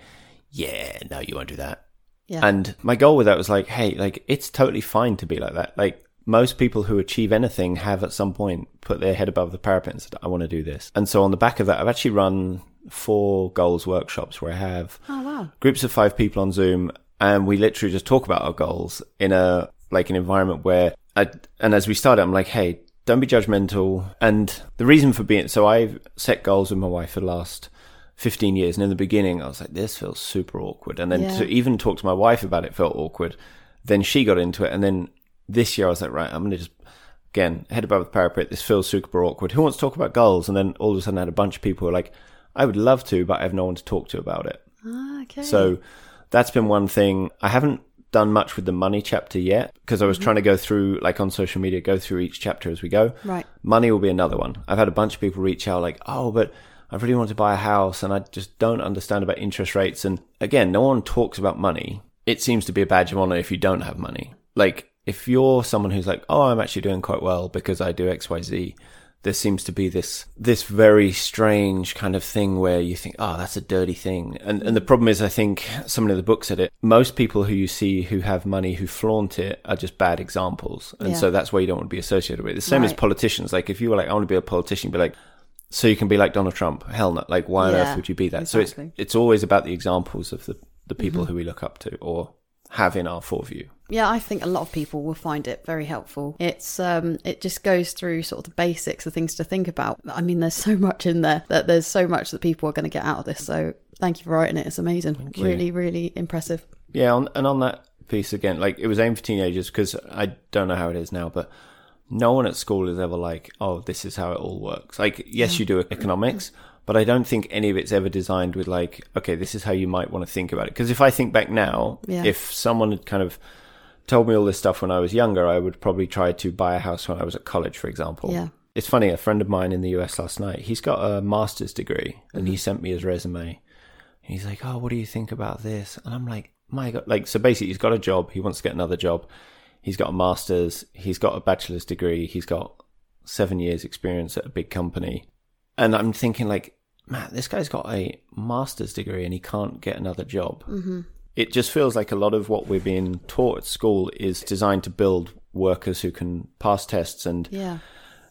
yeah, no, you won't do that. Yeah. And my goal with that was like, hey, like it's totally fine to be like that. Like most people who achieve anything have at some point put their head above the parapet and said, I want to do this. And so on the back of that, I've actually run four goals workshops where I have oh wow. groups of five people on Zoom and we literally just talk about our goals in a like an environment where I, and as we started, I'm like, hey, don't be judgmental. And the reason for being so I've set goals with my wife for the last 15 years. And in the beginning, I was like, this feels super awkward. And then Yeah. to even talk to my wife about it felt awkward. Then she got into it. And then this year, I was like, right, I'm going to just, again, head above the parapet. This feels super awkward. Who wants to talk about goals? And then all of a sudden, I had a bunch of people who were like, I would love to, but I have no one to talk to about it. Ah, okay. So that's been one thing. I haven't done much with the money chapter yet because I was trying to go through, like on social media, go through each chapter as we go. Right. Money will be another one. I've had a bunch of people reach out like, oh, but I really want to buy a house and I just don't understand about interest rates. And again, no one talks about money. It seems to be a badge of honor if you don't have money. Like if you're someone who's like, oh, I'm actually doing quite well because I do X, Y, Z. There seems to be this this very strange kind of thing where you think, oh, that's a dirty thing. And and the problem is, I think someone in the book said it. Most people who you see who have money who flaunt it are just bad examples, and Yeah. so that's why you don't want to be associated with it. The same as politicians. Like if you were like, I want to be a politician, you'd be like, so you can be like Donald Trump. Hell no. Like why on Yeah, earth would you be that? So it's it's always about the examples of the the people mm-hmm. who we look up to or have in our foreview. Yeah, I think a lot of people will find it very helpful. It's um it just goes through sort of the basics of things to think about. I mean there's so much in there that there's so much that people are going to get out of this. So thank you for writing it. It's amazing. Really really impressive. Yeah, on, and on that piece again, like it was aimed for teenagers because I don't know how it is now, but no one at school is ever like, oh, this is how it all works. Like, yes, you do economics, but I don't think any of it's ever designed with like, okay, this is how you might want to think about it. Because if I think back now, Yeah. if someone had kind of told me all this stuff when I was younger, I would probably try to buy a house when I was at college, for example. Yeah. It's funny, a friend of mine in the US last night, he's got a master's degree and he sent me his resume. And he's like, Oh, what do you think about this? And I'm like, My God. Like, so basically, he's got a job. He wants to get another job. He's got a master's. He's got a bachelor's degree. He's got seven years' experience at a big company. And I'm thinking, like, man, this guy's got a master's degree and he can't get another job. Mm-hmm. It just feels like a lot of what we're being taught at school is designed to build workers who can pass tests and Yeah.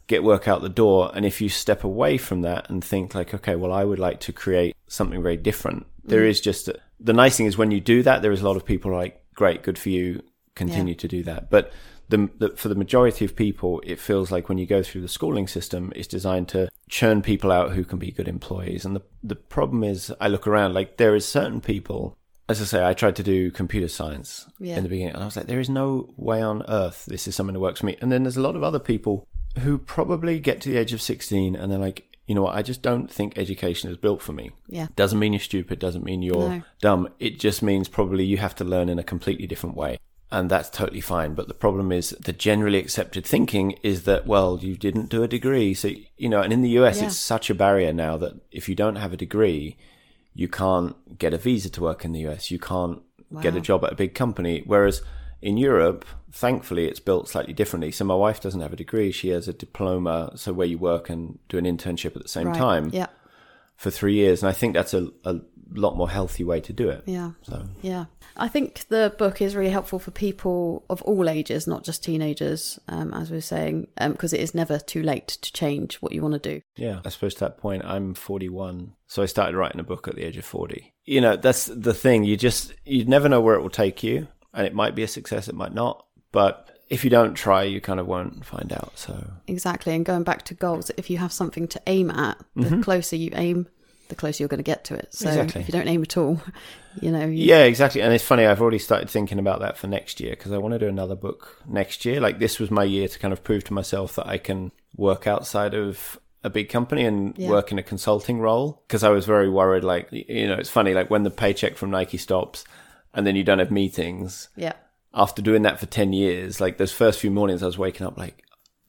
get work out the door. And if you step away from that and think like, okay, well, I would like to create something very different. There mm. is just the nice thing is when you do that, there is a lot of people like, great, good for you, continue to do that. But the, the for the majority of people, it feels like when you go through the schooling system, it's designed to churn people out who can be good employees. And the the problem is, I look around like there is certain people. As I say, I tried to do computer science Yeah. in the beginning, and I was like, there is no way on earth this is something that works for me. And then there's a lot of other people who probably get to the age of 16 and they're like, you know what, I just don't think education is built for me. Yeah. Doesn't mean you're stupid, doesn't mean you're No. dumb. It just means probably you have to learn in a completely different way. And that's totally fine. But the problem is the generally accepted thinking is that, well, you didn't do a degree. So, you know, and in the US, Yeah. it's such a barrier now that if you don't have a degree, you can't get a visa to work in the US. You can't get a job at a big company. Whereas in Europe, thankfully, it's built slightly differently. So my wife doesn't have a degree. She has a diploma. So where you work and do an internship at the same Right. time Yeah. for three years. And I think that's a, a lot more healthy way to do it. Yeah. So Yeah. I think the book is really helpful for people of all ages, not just teenagers, um, as we were saying, because it is never too late to change what you want to do. yeah, I suppose to that point, I'm 41. So I started writing a book at the age of 40. You know, that's the thing. You just, you never know where it will take you. And it might be a success, it might not. But if you don't try, you kind of won't find out. So Exactly. And going back to goals, if you have something to aim at, the closer you aim, the closer you're going to get to it. So Exactly. if you don't aim at all, you know, you, Yeah, exactly. And it's funny, I've already started thinking about that for next year because I want to do another book next year. Like, this was my year to kind of prove to myself that I can work outside of a big company and Yeah. work in a consulting role because I was very worried. Like, you know, it's funny, like when the paycheck from Nike stops and then you don't have meetings. yeah, After doing that for 10 years, like those first few mornings, I was waking up like,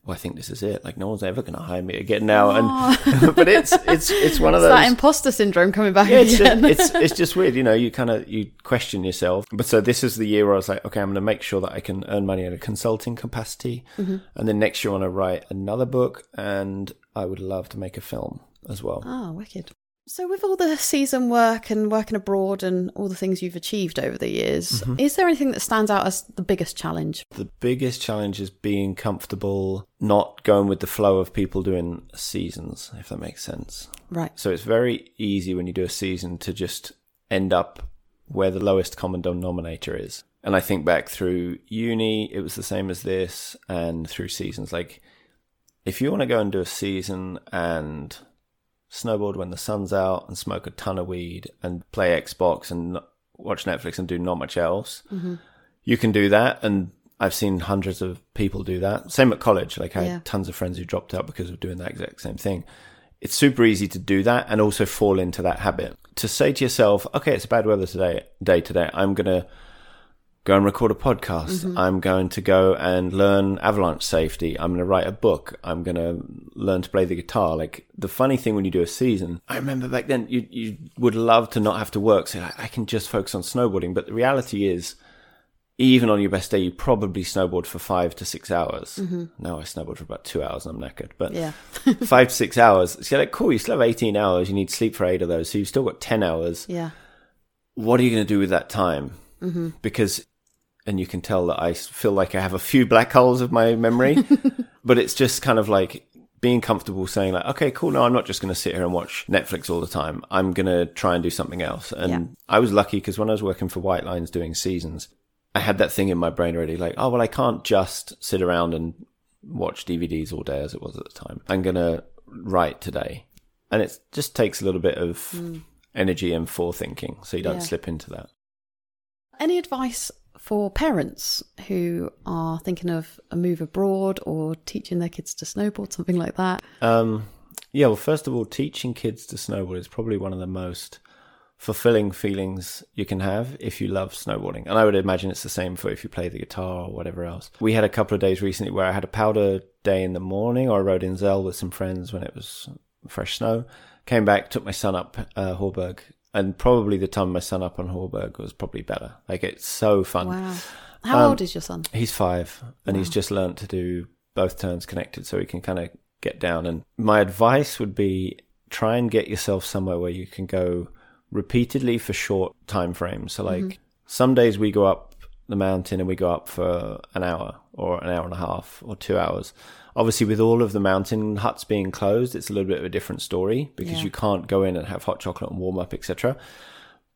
well, I think this is it. Like, no one's ever going to hire me again now. And, but it's, it's, it's one of those that imposter syndrome coming back yeah, it's, again. it's it's just weird, you know. You kind of you question yourself. But so this is the year where I was like, okay, I'm going to make sure that I can earn money in a consulting capacity, Mm-hmm. and then next year I want to write another book, and I would love to make a film as well. Oh, wicked. So, with all the season work and working abroad and all the things you've achieved over the years, Mm-hmm. is there anything that stands out as the biggest challenge? The biggest challenge is being comfortable, not going with the flow of people doing seasons, if that makes sense. Right. So it's very easy when you do a season to just end up where the lowest common denominator is. And I think back through uni, it was the same as this, and through seasons. Like, if you want to go and do a season and snowboard when the sun's out and smoke a ton of weed and play Xbox and watch Netflix and do not much else, mm-hmm. you can do that. And I've seen hundreds of people do that. Same at college. Like, I Yeah. had tons of friends who dropped out because of doing that exact same thing it's super easy to do that and also fall into that habit. To say to yourself, okay, it's a bad weather today, day today. I'm going to go and record a podcast. I'm going to go and learn avalanche safety. I'm going to write a book. I'm going to learn to play the guitar. Like the funny thing when you do a season, I remember back then you, you would love to not have to work. So I I can just focus on snowboarding. But the reality is, even on your best day, you probably snowboard for five to six hours. No, I snowboard for about two hours and I'm knackered. But Yeah. five to six hours. So you're like, cool, you still have 18 hours. You need sleep for eight of those. So you've still got 10 hours. Yeah. What are you going to do with that time? Mm-hmm. Because, and you can tell that I feel like I have a few black holes of my memory, but it's just kind of like being comfortable saying like, okay, cool. No, I'm not just going to sit here and watch Netflix all the time. I'm going to try and do something else. And Yeah. I was lucky because when I was working for White Lines doing seasons, I had that thing in my brain already, like, oh well, I can't just sit around and watch DVDs all day as it was at the time. I'm going to write today, and it just takes a little bit of hmm. energy and forethinking, so you don't Yeah. slip into that. Any advice for parents who are thinking of a move abroad or teaching their kids to snowboard, something like that? Um, yeah, well, first of all, teaching kids to snowboard is probably one of the most fulfilling feelings you can have if you love snowboarding. And I would imagine it's the same for if you play the guitar or whatever else. We had a couple of days recently where I had a powder day in the morning, or I rode in Zell with some friends when it was fresh snow. Came back, took my son up uh, Horberg, and probably the time my son up on Horberg was probably better. Like it's so fun. Wow. How Um, old is your son? He's five, and he's just learnt to do both turns connected, so he can kind of get down. And my advice would be try and get yourself somewhere where you can go repeatedly for short time frames. So, like some days we go up the mountain and we go up for an hour or an hour and a half or two hours. Obviously, with all of the mountain huts being closed, it's a little bit of a different story because Yeah. you can't go in and have hot chocolate and warm up, etc.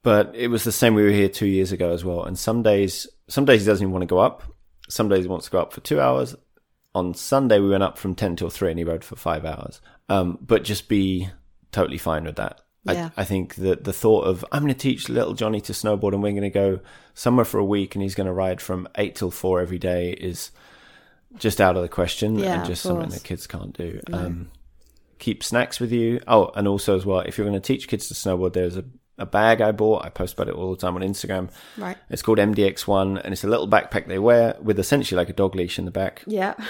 But it was the same. We were here two years ago as well. And some days, some days he doesn't even want to go up. Some days he wants to go up for two hours. On Sunday, we went up from 10 till 3 and he rode for five hours. Um, but just be totally fine with that. Yeah. I, I think that the thought of, I'm going to teach little Johnny to snowboard and we're going to go somewhere for a week and he's going to ride from 8 till 4 every day is just out of the question Yeah, and just something that kids can't do. Um, keep snacks with you. Oh, and also as well, if you're going to teach kids to snowboard, there's a, a bag I bought. I post about it all the time on Instagram. Right. It's called MDX1 and it's a little backpack they wear with essentially like a dog leash in the back. Yeah.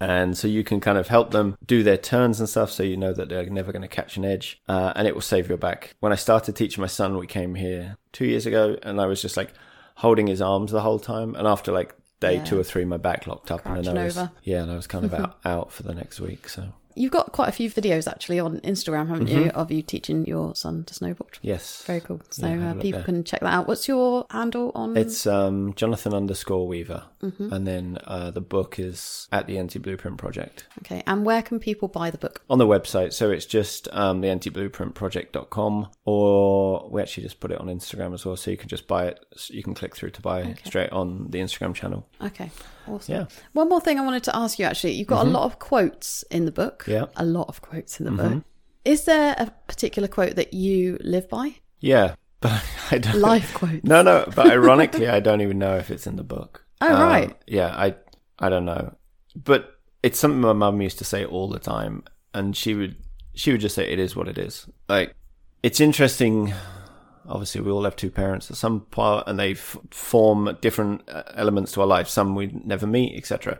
And so you can kind of help them do their turns and stuff so you know that they're never going to catch an edge. Uh, and it will save your back. When I started teaching my son, we came here two years ago and I was just like holding his arms the whole time. And after like day Yeah. two or three, my back locked up and then I was, over. yeah, and I was kind of out, out for the next week. So You've got quite a few videos actually on Instagram, haven't Mm-hmm. you, of you teaching your son to snowboard? yes. Very cool. So Yeah, uh, people can check that out. What's your handle on? It's um, Jonathan underscore Weaver. Mm-hmm. And then uh, the book is at the Anti Blueprint Project. okay. And where can people buy the book? on the website. So it's just um, the antiblueprintproject.com, or we actually just put it on Instagram as well. So you can just buy it. You can click through to buy straight on the Instagram channel. Okay. Awesome. Yeah. Mm-hmm. One more thing I wanted to ask you actually. You've got a lot of quotes in the book. Yeah. Mm-hmm. A lot of quotes in the book. Is there a particular quote that you live by? Yeah, but I don't. Life quotes. No, no. But ironically, I don't even know if it's in the book. Oh, Um, right. Yeah, I I don't know, but it's something my mum used to say all the time, and she would she would just say it is what it is. Like it's interesting. Obviously, we all have two parents at some part, and they f- form different uh, elements to our life. Some we never meet, etc.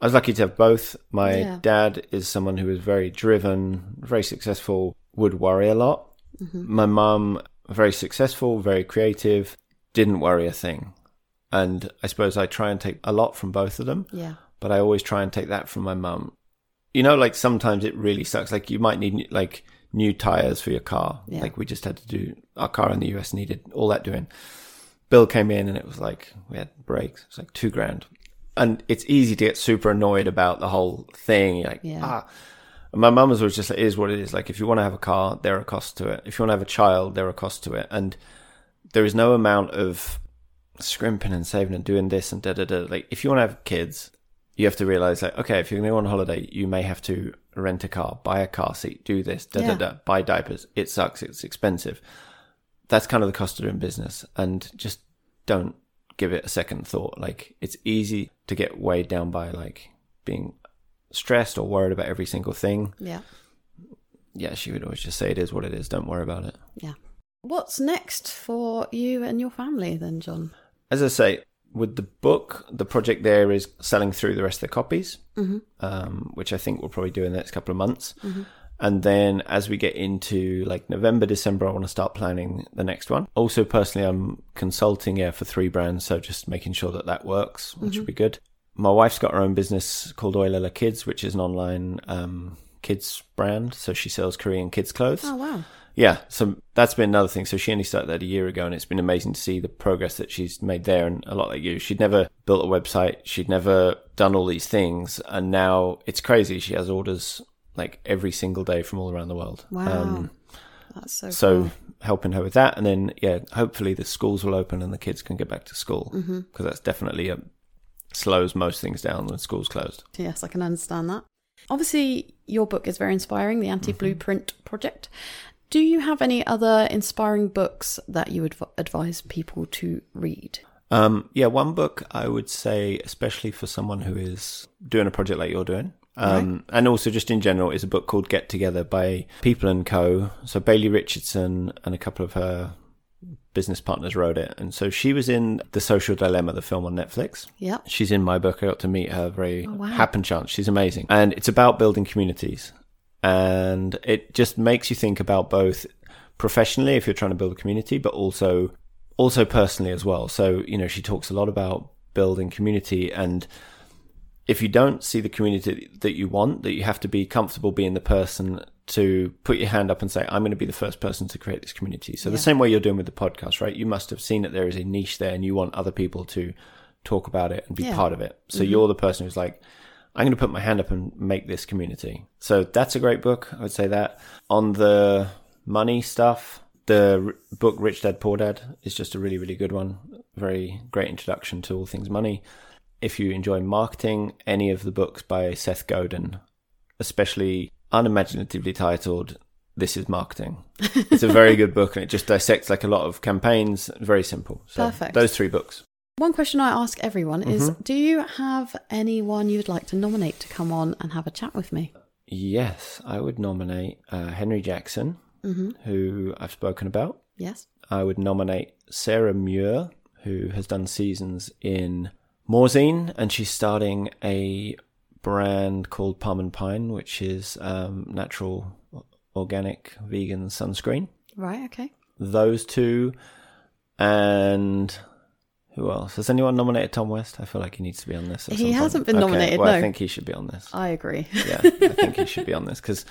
I was lucky to have both. My Yeah. dad is someone who is very driven, very successful, would worry a lot. My mum, very successful, very creative, didn't worry a thing. And I suppose I try and take a lot from both of them, Yeah. but I always try and take that from my mum. You know, like sometimes it really sucks. Like you might need like new tires for your car. Yeah. Like we just had to do our car in the US needed all that doing. Bill came in and it was like we had brakes. It was like two grand. And it's easy to get super annoyed about the whole thing. You're like, Yeah. ah. And my mum was always just like, it is what it is. Like if you want to have a car, there are costs to it. If you want to have a child, there are costs to it. And there is no amount of scrimping and saving and doing this and da da da. Like if you want to have kids, you have to realize like, okay, if you're going to go on holiday, you may have to rent a car, buy a car seat, do this, da Yeah. da da, buy diapers. It sucks. It's expensive. That's kind of the cost of doing business. And just don't give it a second thought. Like it's easy to get weighed down by like being stressed or worried about every single thing. Yeah. Yeah, she would always just say it is what it is. Don't worry about it. Yeah. What's next for you and your family then, Jon? as I say, with the book, the project there is selling through the rest of the copies, um, which I think we'll probably do in the next couple of months. And then as we get into like November, December, I want to start planning the next one. Also, personally, I'm consulting yeah for three brands, so just making sure that that works, which would be good. My wife's got her own business called Oilella Kids, which is an online um, kids brand. So she sells Korean kids clothes. Oh, wow. Yeah, so that's been another thing. So she only started that a year ago, and it's been amazing to see the progress that she's made there. And a lot like you, she'd never built a website, she'd never done all these things, and now it's crazy. She has orders like every single day from all around the world. Wow. That's so, so cool. helping her with that, and then yeah, hopefully the schools will open and the kids can get back to school because Mm-hmm. that's definitely a, slows most things down when school's closed. Yes, I can understand that. Obviously, your book is very inspiring, the Anti Blueprint Project. Do you have any other inspiring books that you would adv- advise people to read? Um, yeah, one book I would say, especially for someone who is doing a project like you're doing, um, and also just in general, is a book called Get Together by People and Co. So Bailey Richardson and a couple of her business partners wrote it, and so she was in The Social Dilemma, the film on Netflix. Yeah. She's in my book. I got to meet her very wow. happen chance. She's amazing. And it's about building communities. And it just makes you think about both professionally if you're trying to build a community, but also also personally as well. So, you know, she talks a lot about building community and if you don't see the community that you want, that you have to be comfortable being the person to put your hand up and say, I'm going to be the first person to create this community. So the same way you're doing with the podcast, right? You must have seen that there is a niche there and you want other people to talk about it and be Yeah. part of it. So mm-hmm. you're the person who's like, I'm going to put my hand up and make this community. So that's a great book. I would say that. On the money stuff, the r- book Rich Dad Poor Dad is just a really, really good one. Very great introduction to all things money. If you enjoy marketing, any of the books by Seth Godin, especially unimaginatively titled This is Marketing. it's a very good book and it just dissects like a lot of campaigns. Very simple. So Perfect. those three books. One question I ask everyone is Mm-hmm. Do you have anyone you'd like to nominate to come on and have a chat with me? Yes, I would nominate uh, Henry Jackson, who I've spoken about. Yes. I would nominate Sarah Muir, who has done seasons in Morzine, and she's starting a brand called Palm and Pine, which is um, natural, organic, vegan sunscreen. Right, okay. Those two, and who else? Has anyone nominated Tom West? I feel like he needs to be on this. He hasn't been Okay, nominated, Well, I think he should be on this. I agree. Yeah, I think he should be on this because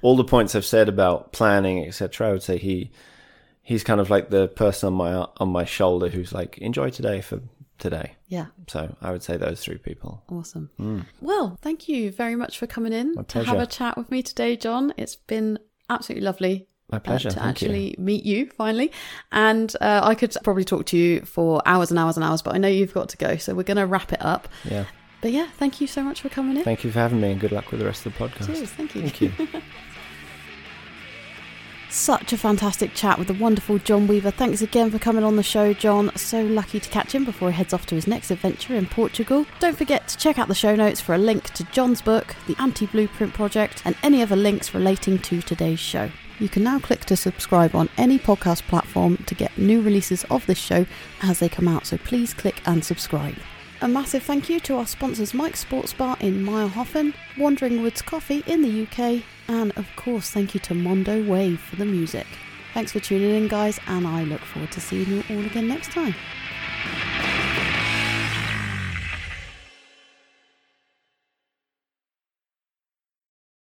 all the points I've said about planning, etc. I would say he he's kind of like the person on my on my shoulder who's like enjoy today for today. yeah, So I would say those three people. awesome. Hmm. Well, thank you very much for coming in to pleasure. have a chat with me today, Jon. It's been absolutely lovely. My uh, pleasure. to Thank actually you. meet you finally. And uh, I could probably talk to you for hours and hours and hours, but I know you've got to go. So we're going to wrap it up. Yeah. But yeah, thank you so much for coming in. Thank you for having me, and good luck with the rest of the podcast. Cheers. Thank you. Thank you. Such a fantastic chat with the wonderful Jon Weaver. Thanks again for coming on the show, Jon. So lucky to catch him before he heads off to his next adventure in Portugal. Don't forget to check out the show notes for a link to Jon's book, The Anti Blueprint Project, and any other links relating to today's show. You can now click to subscribe on any podcast platform to get new releases of this show as they come out, so please click and subscribe. A massive thank you to our sponsors Mike's Sports Bar in Mayrhofen, Wandering Woods Coffee in the UK, and of course thank you to Mondo Wave for the music. Thanks for tuning in, guys, and I look forward to seeing you all again next time.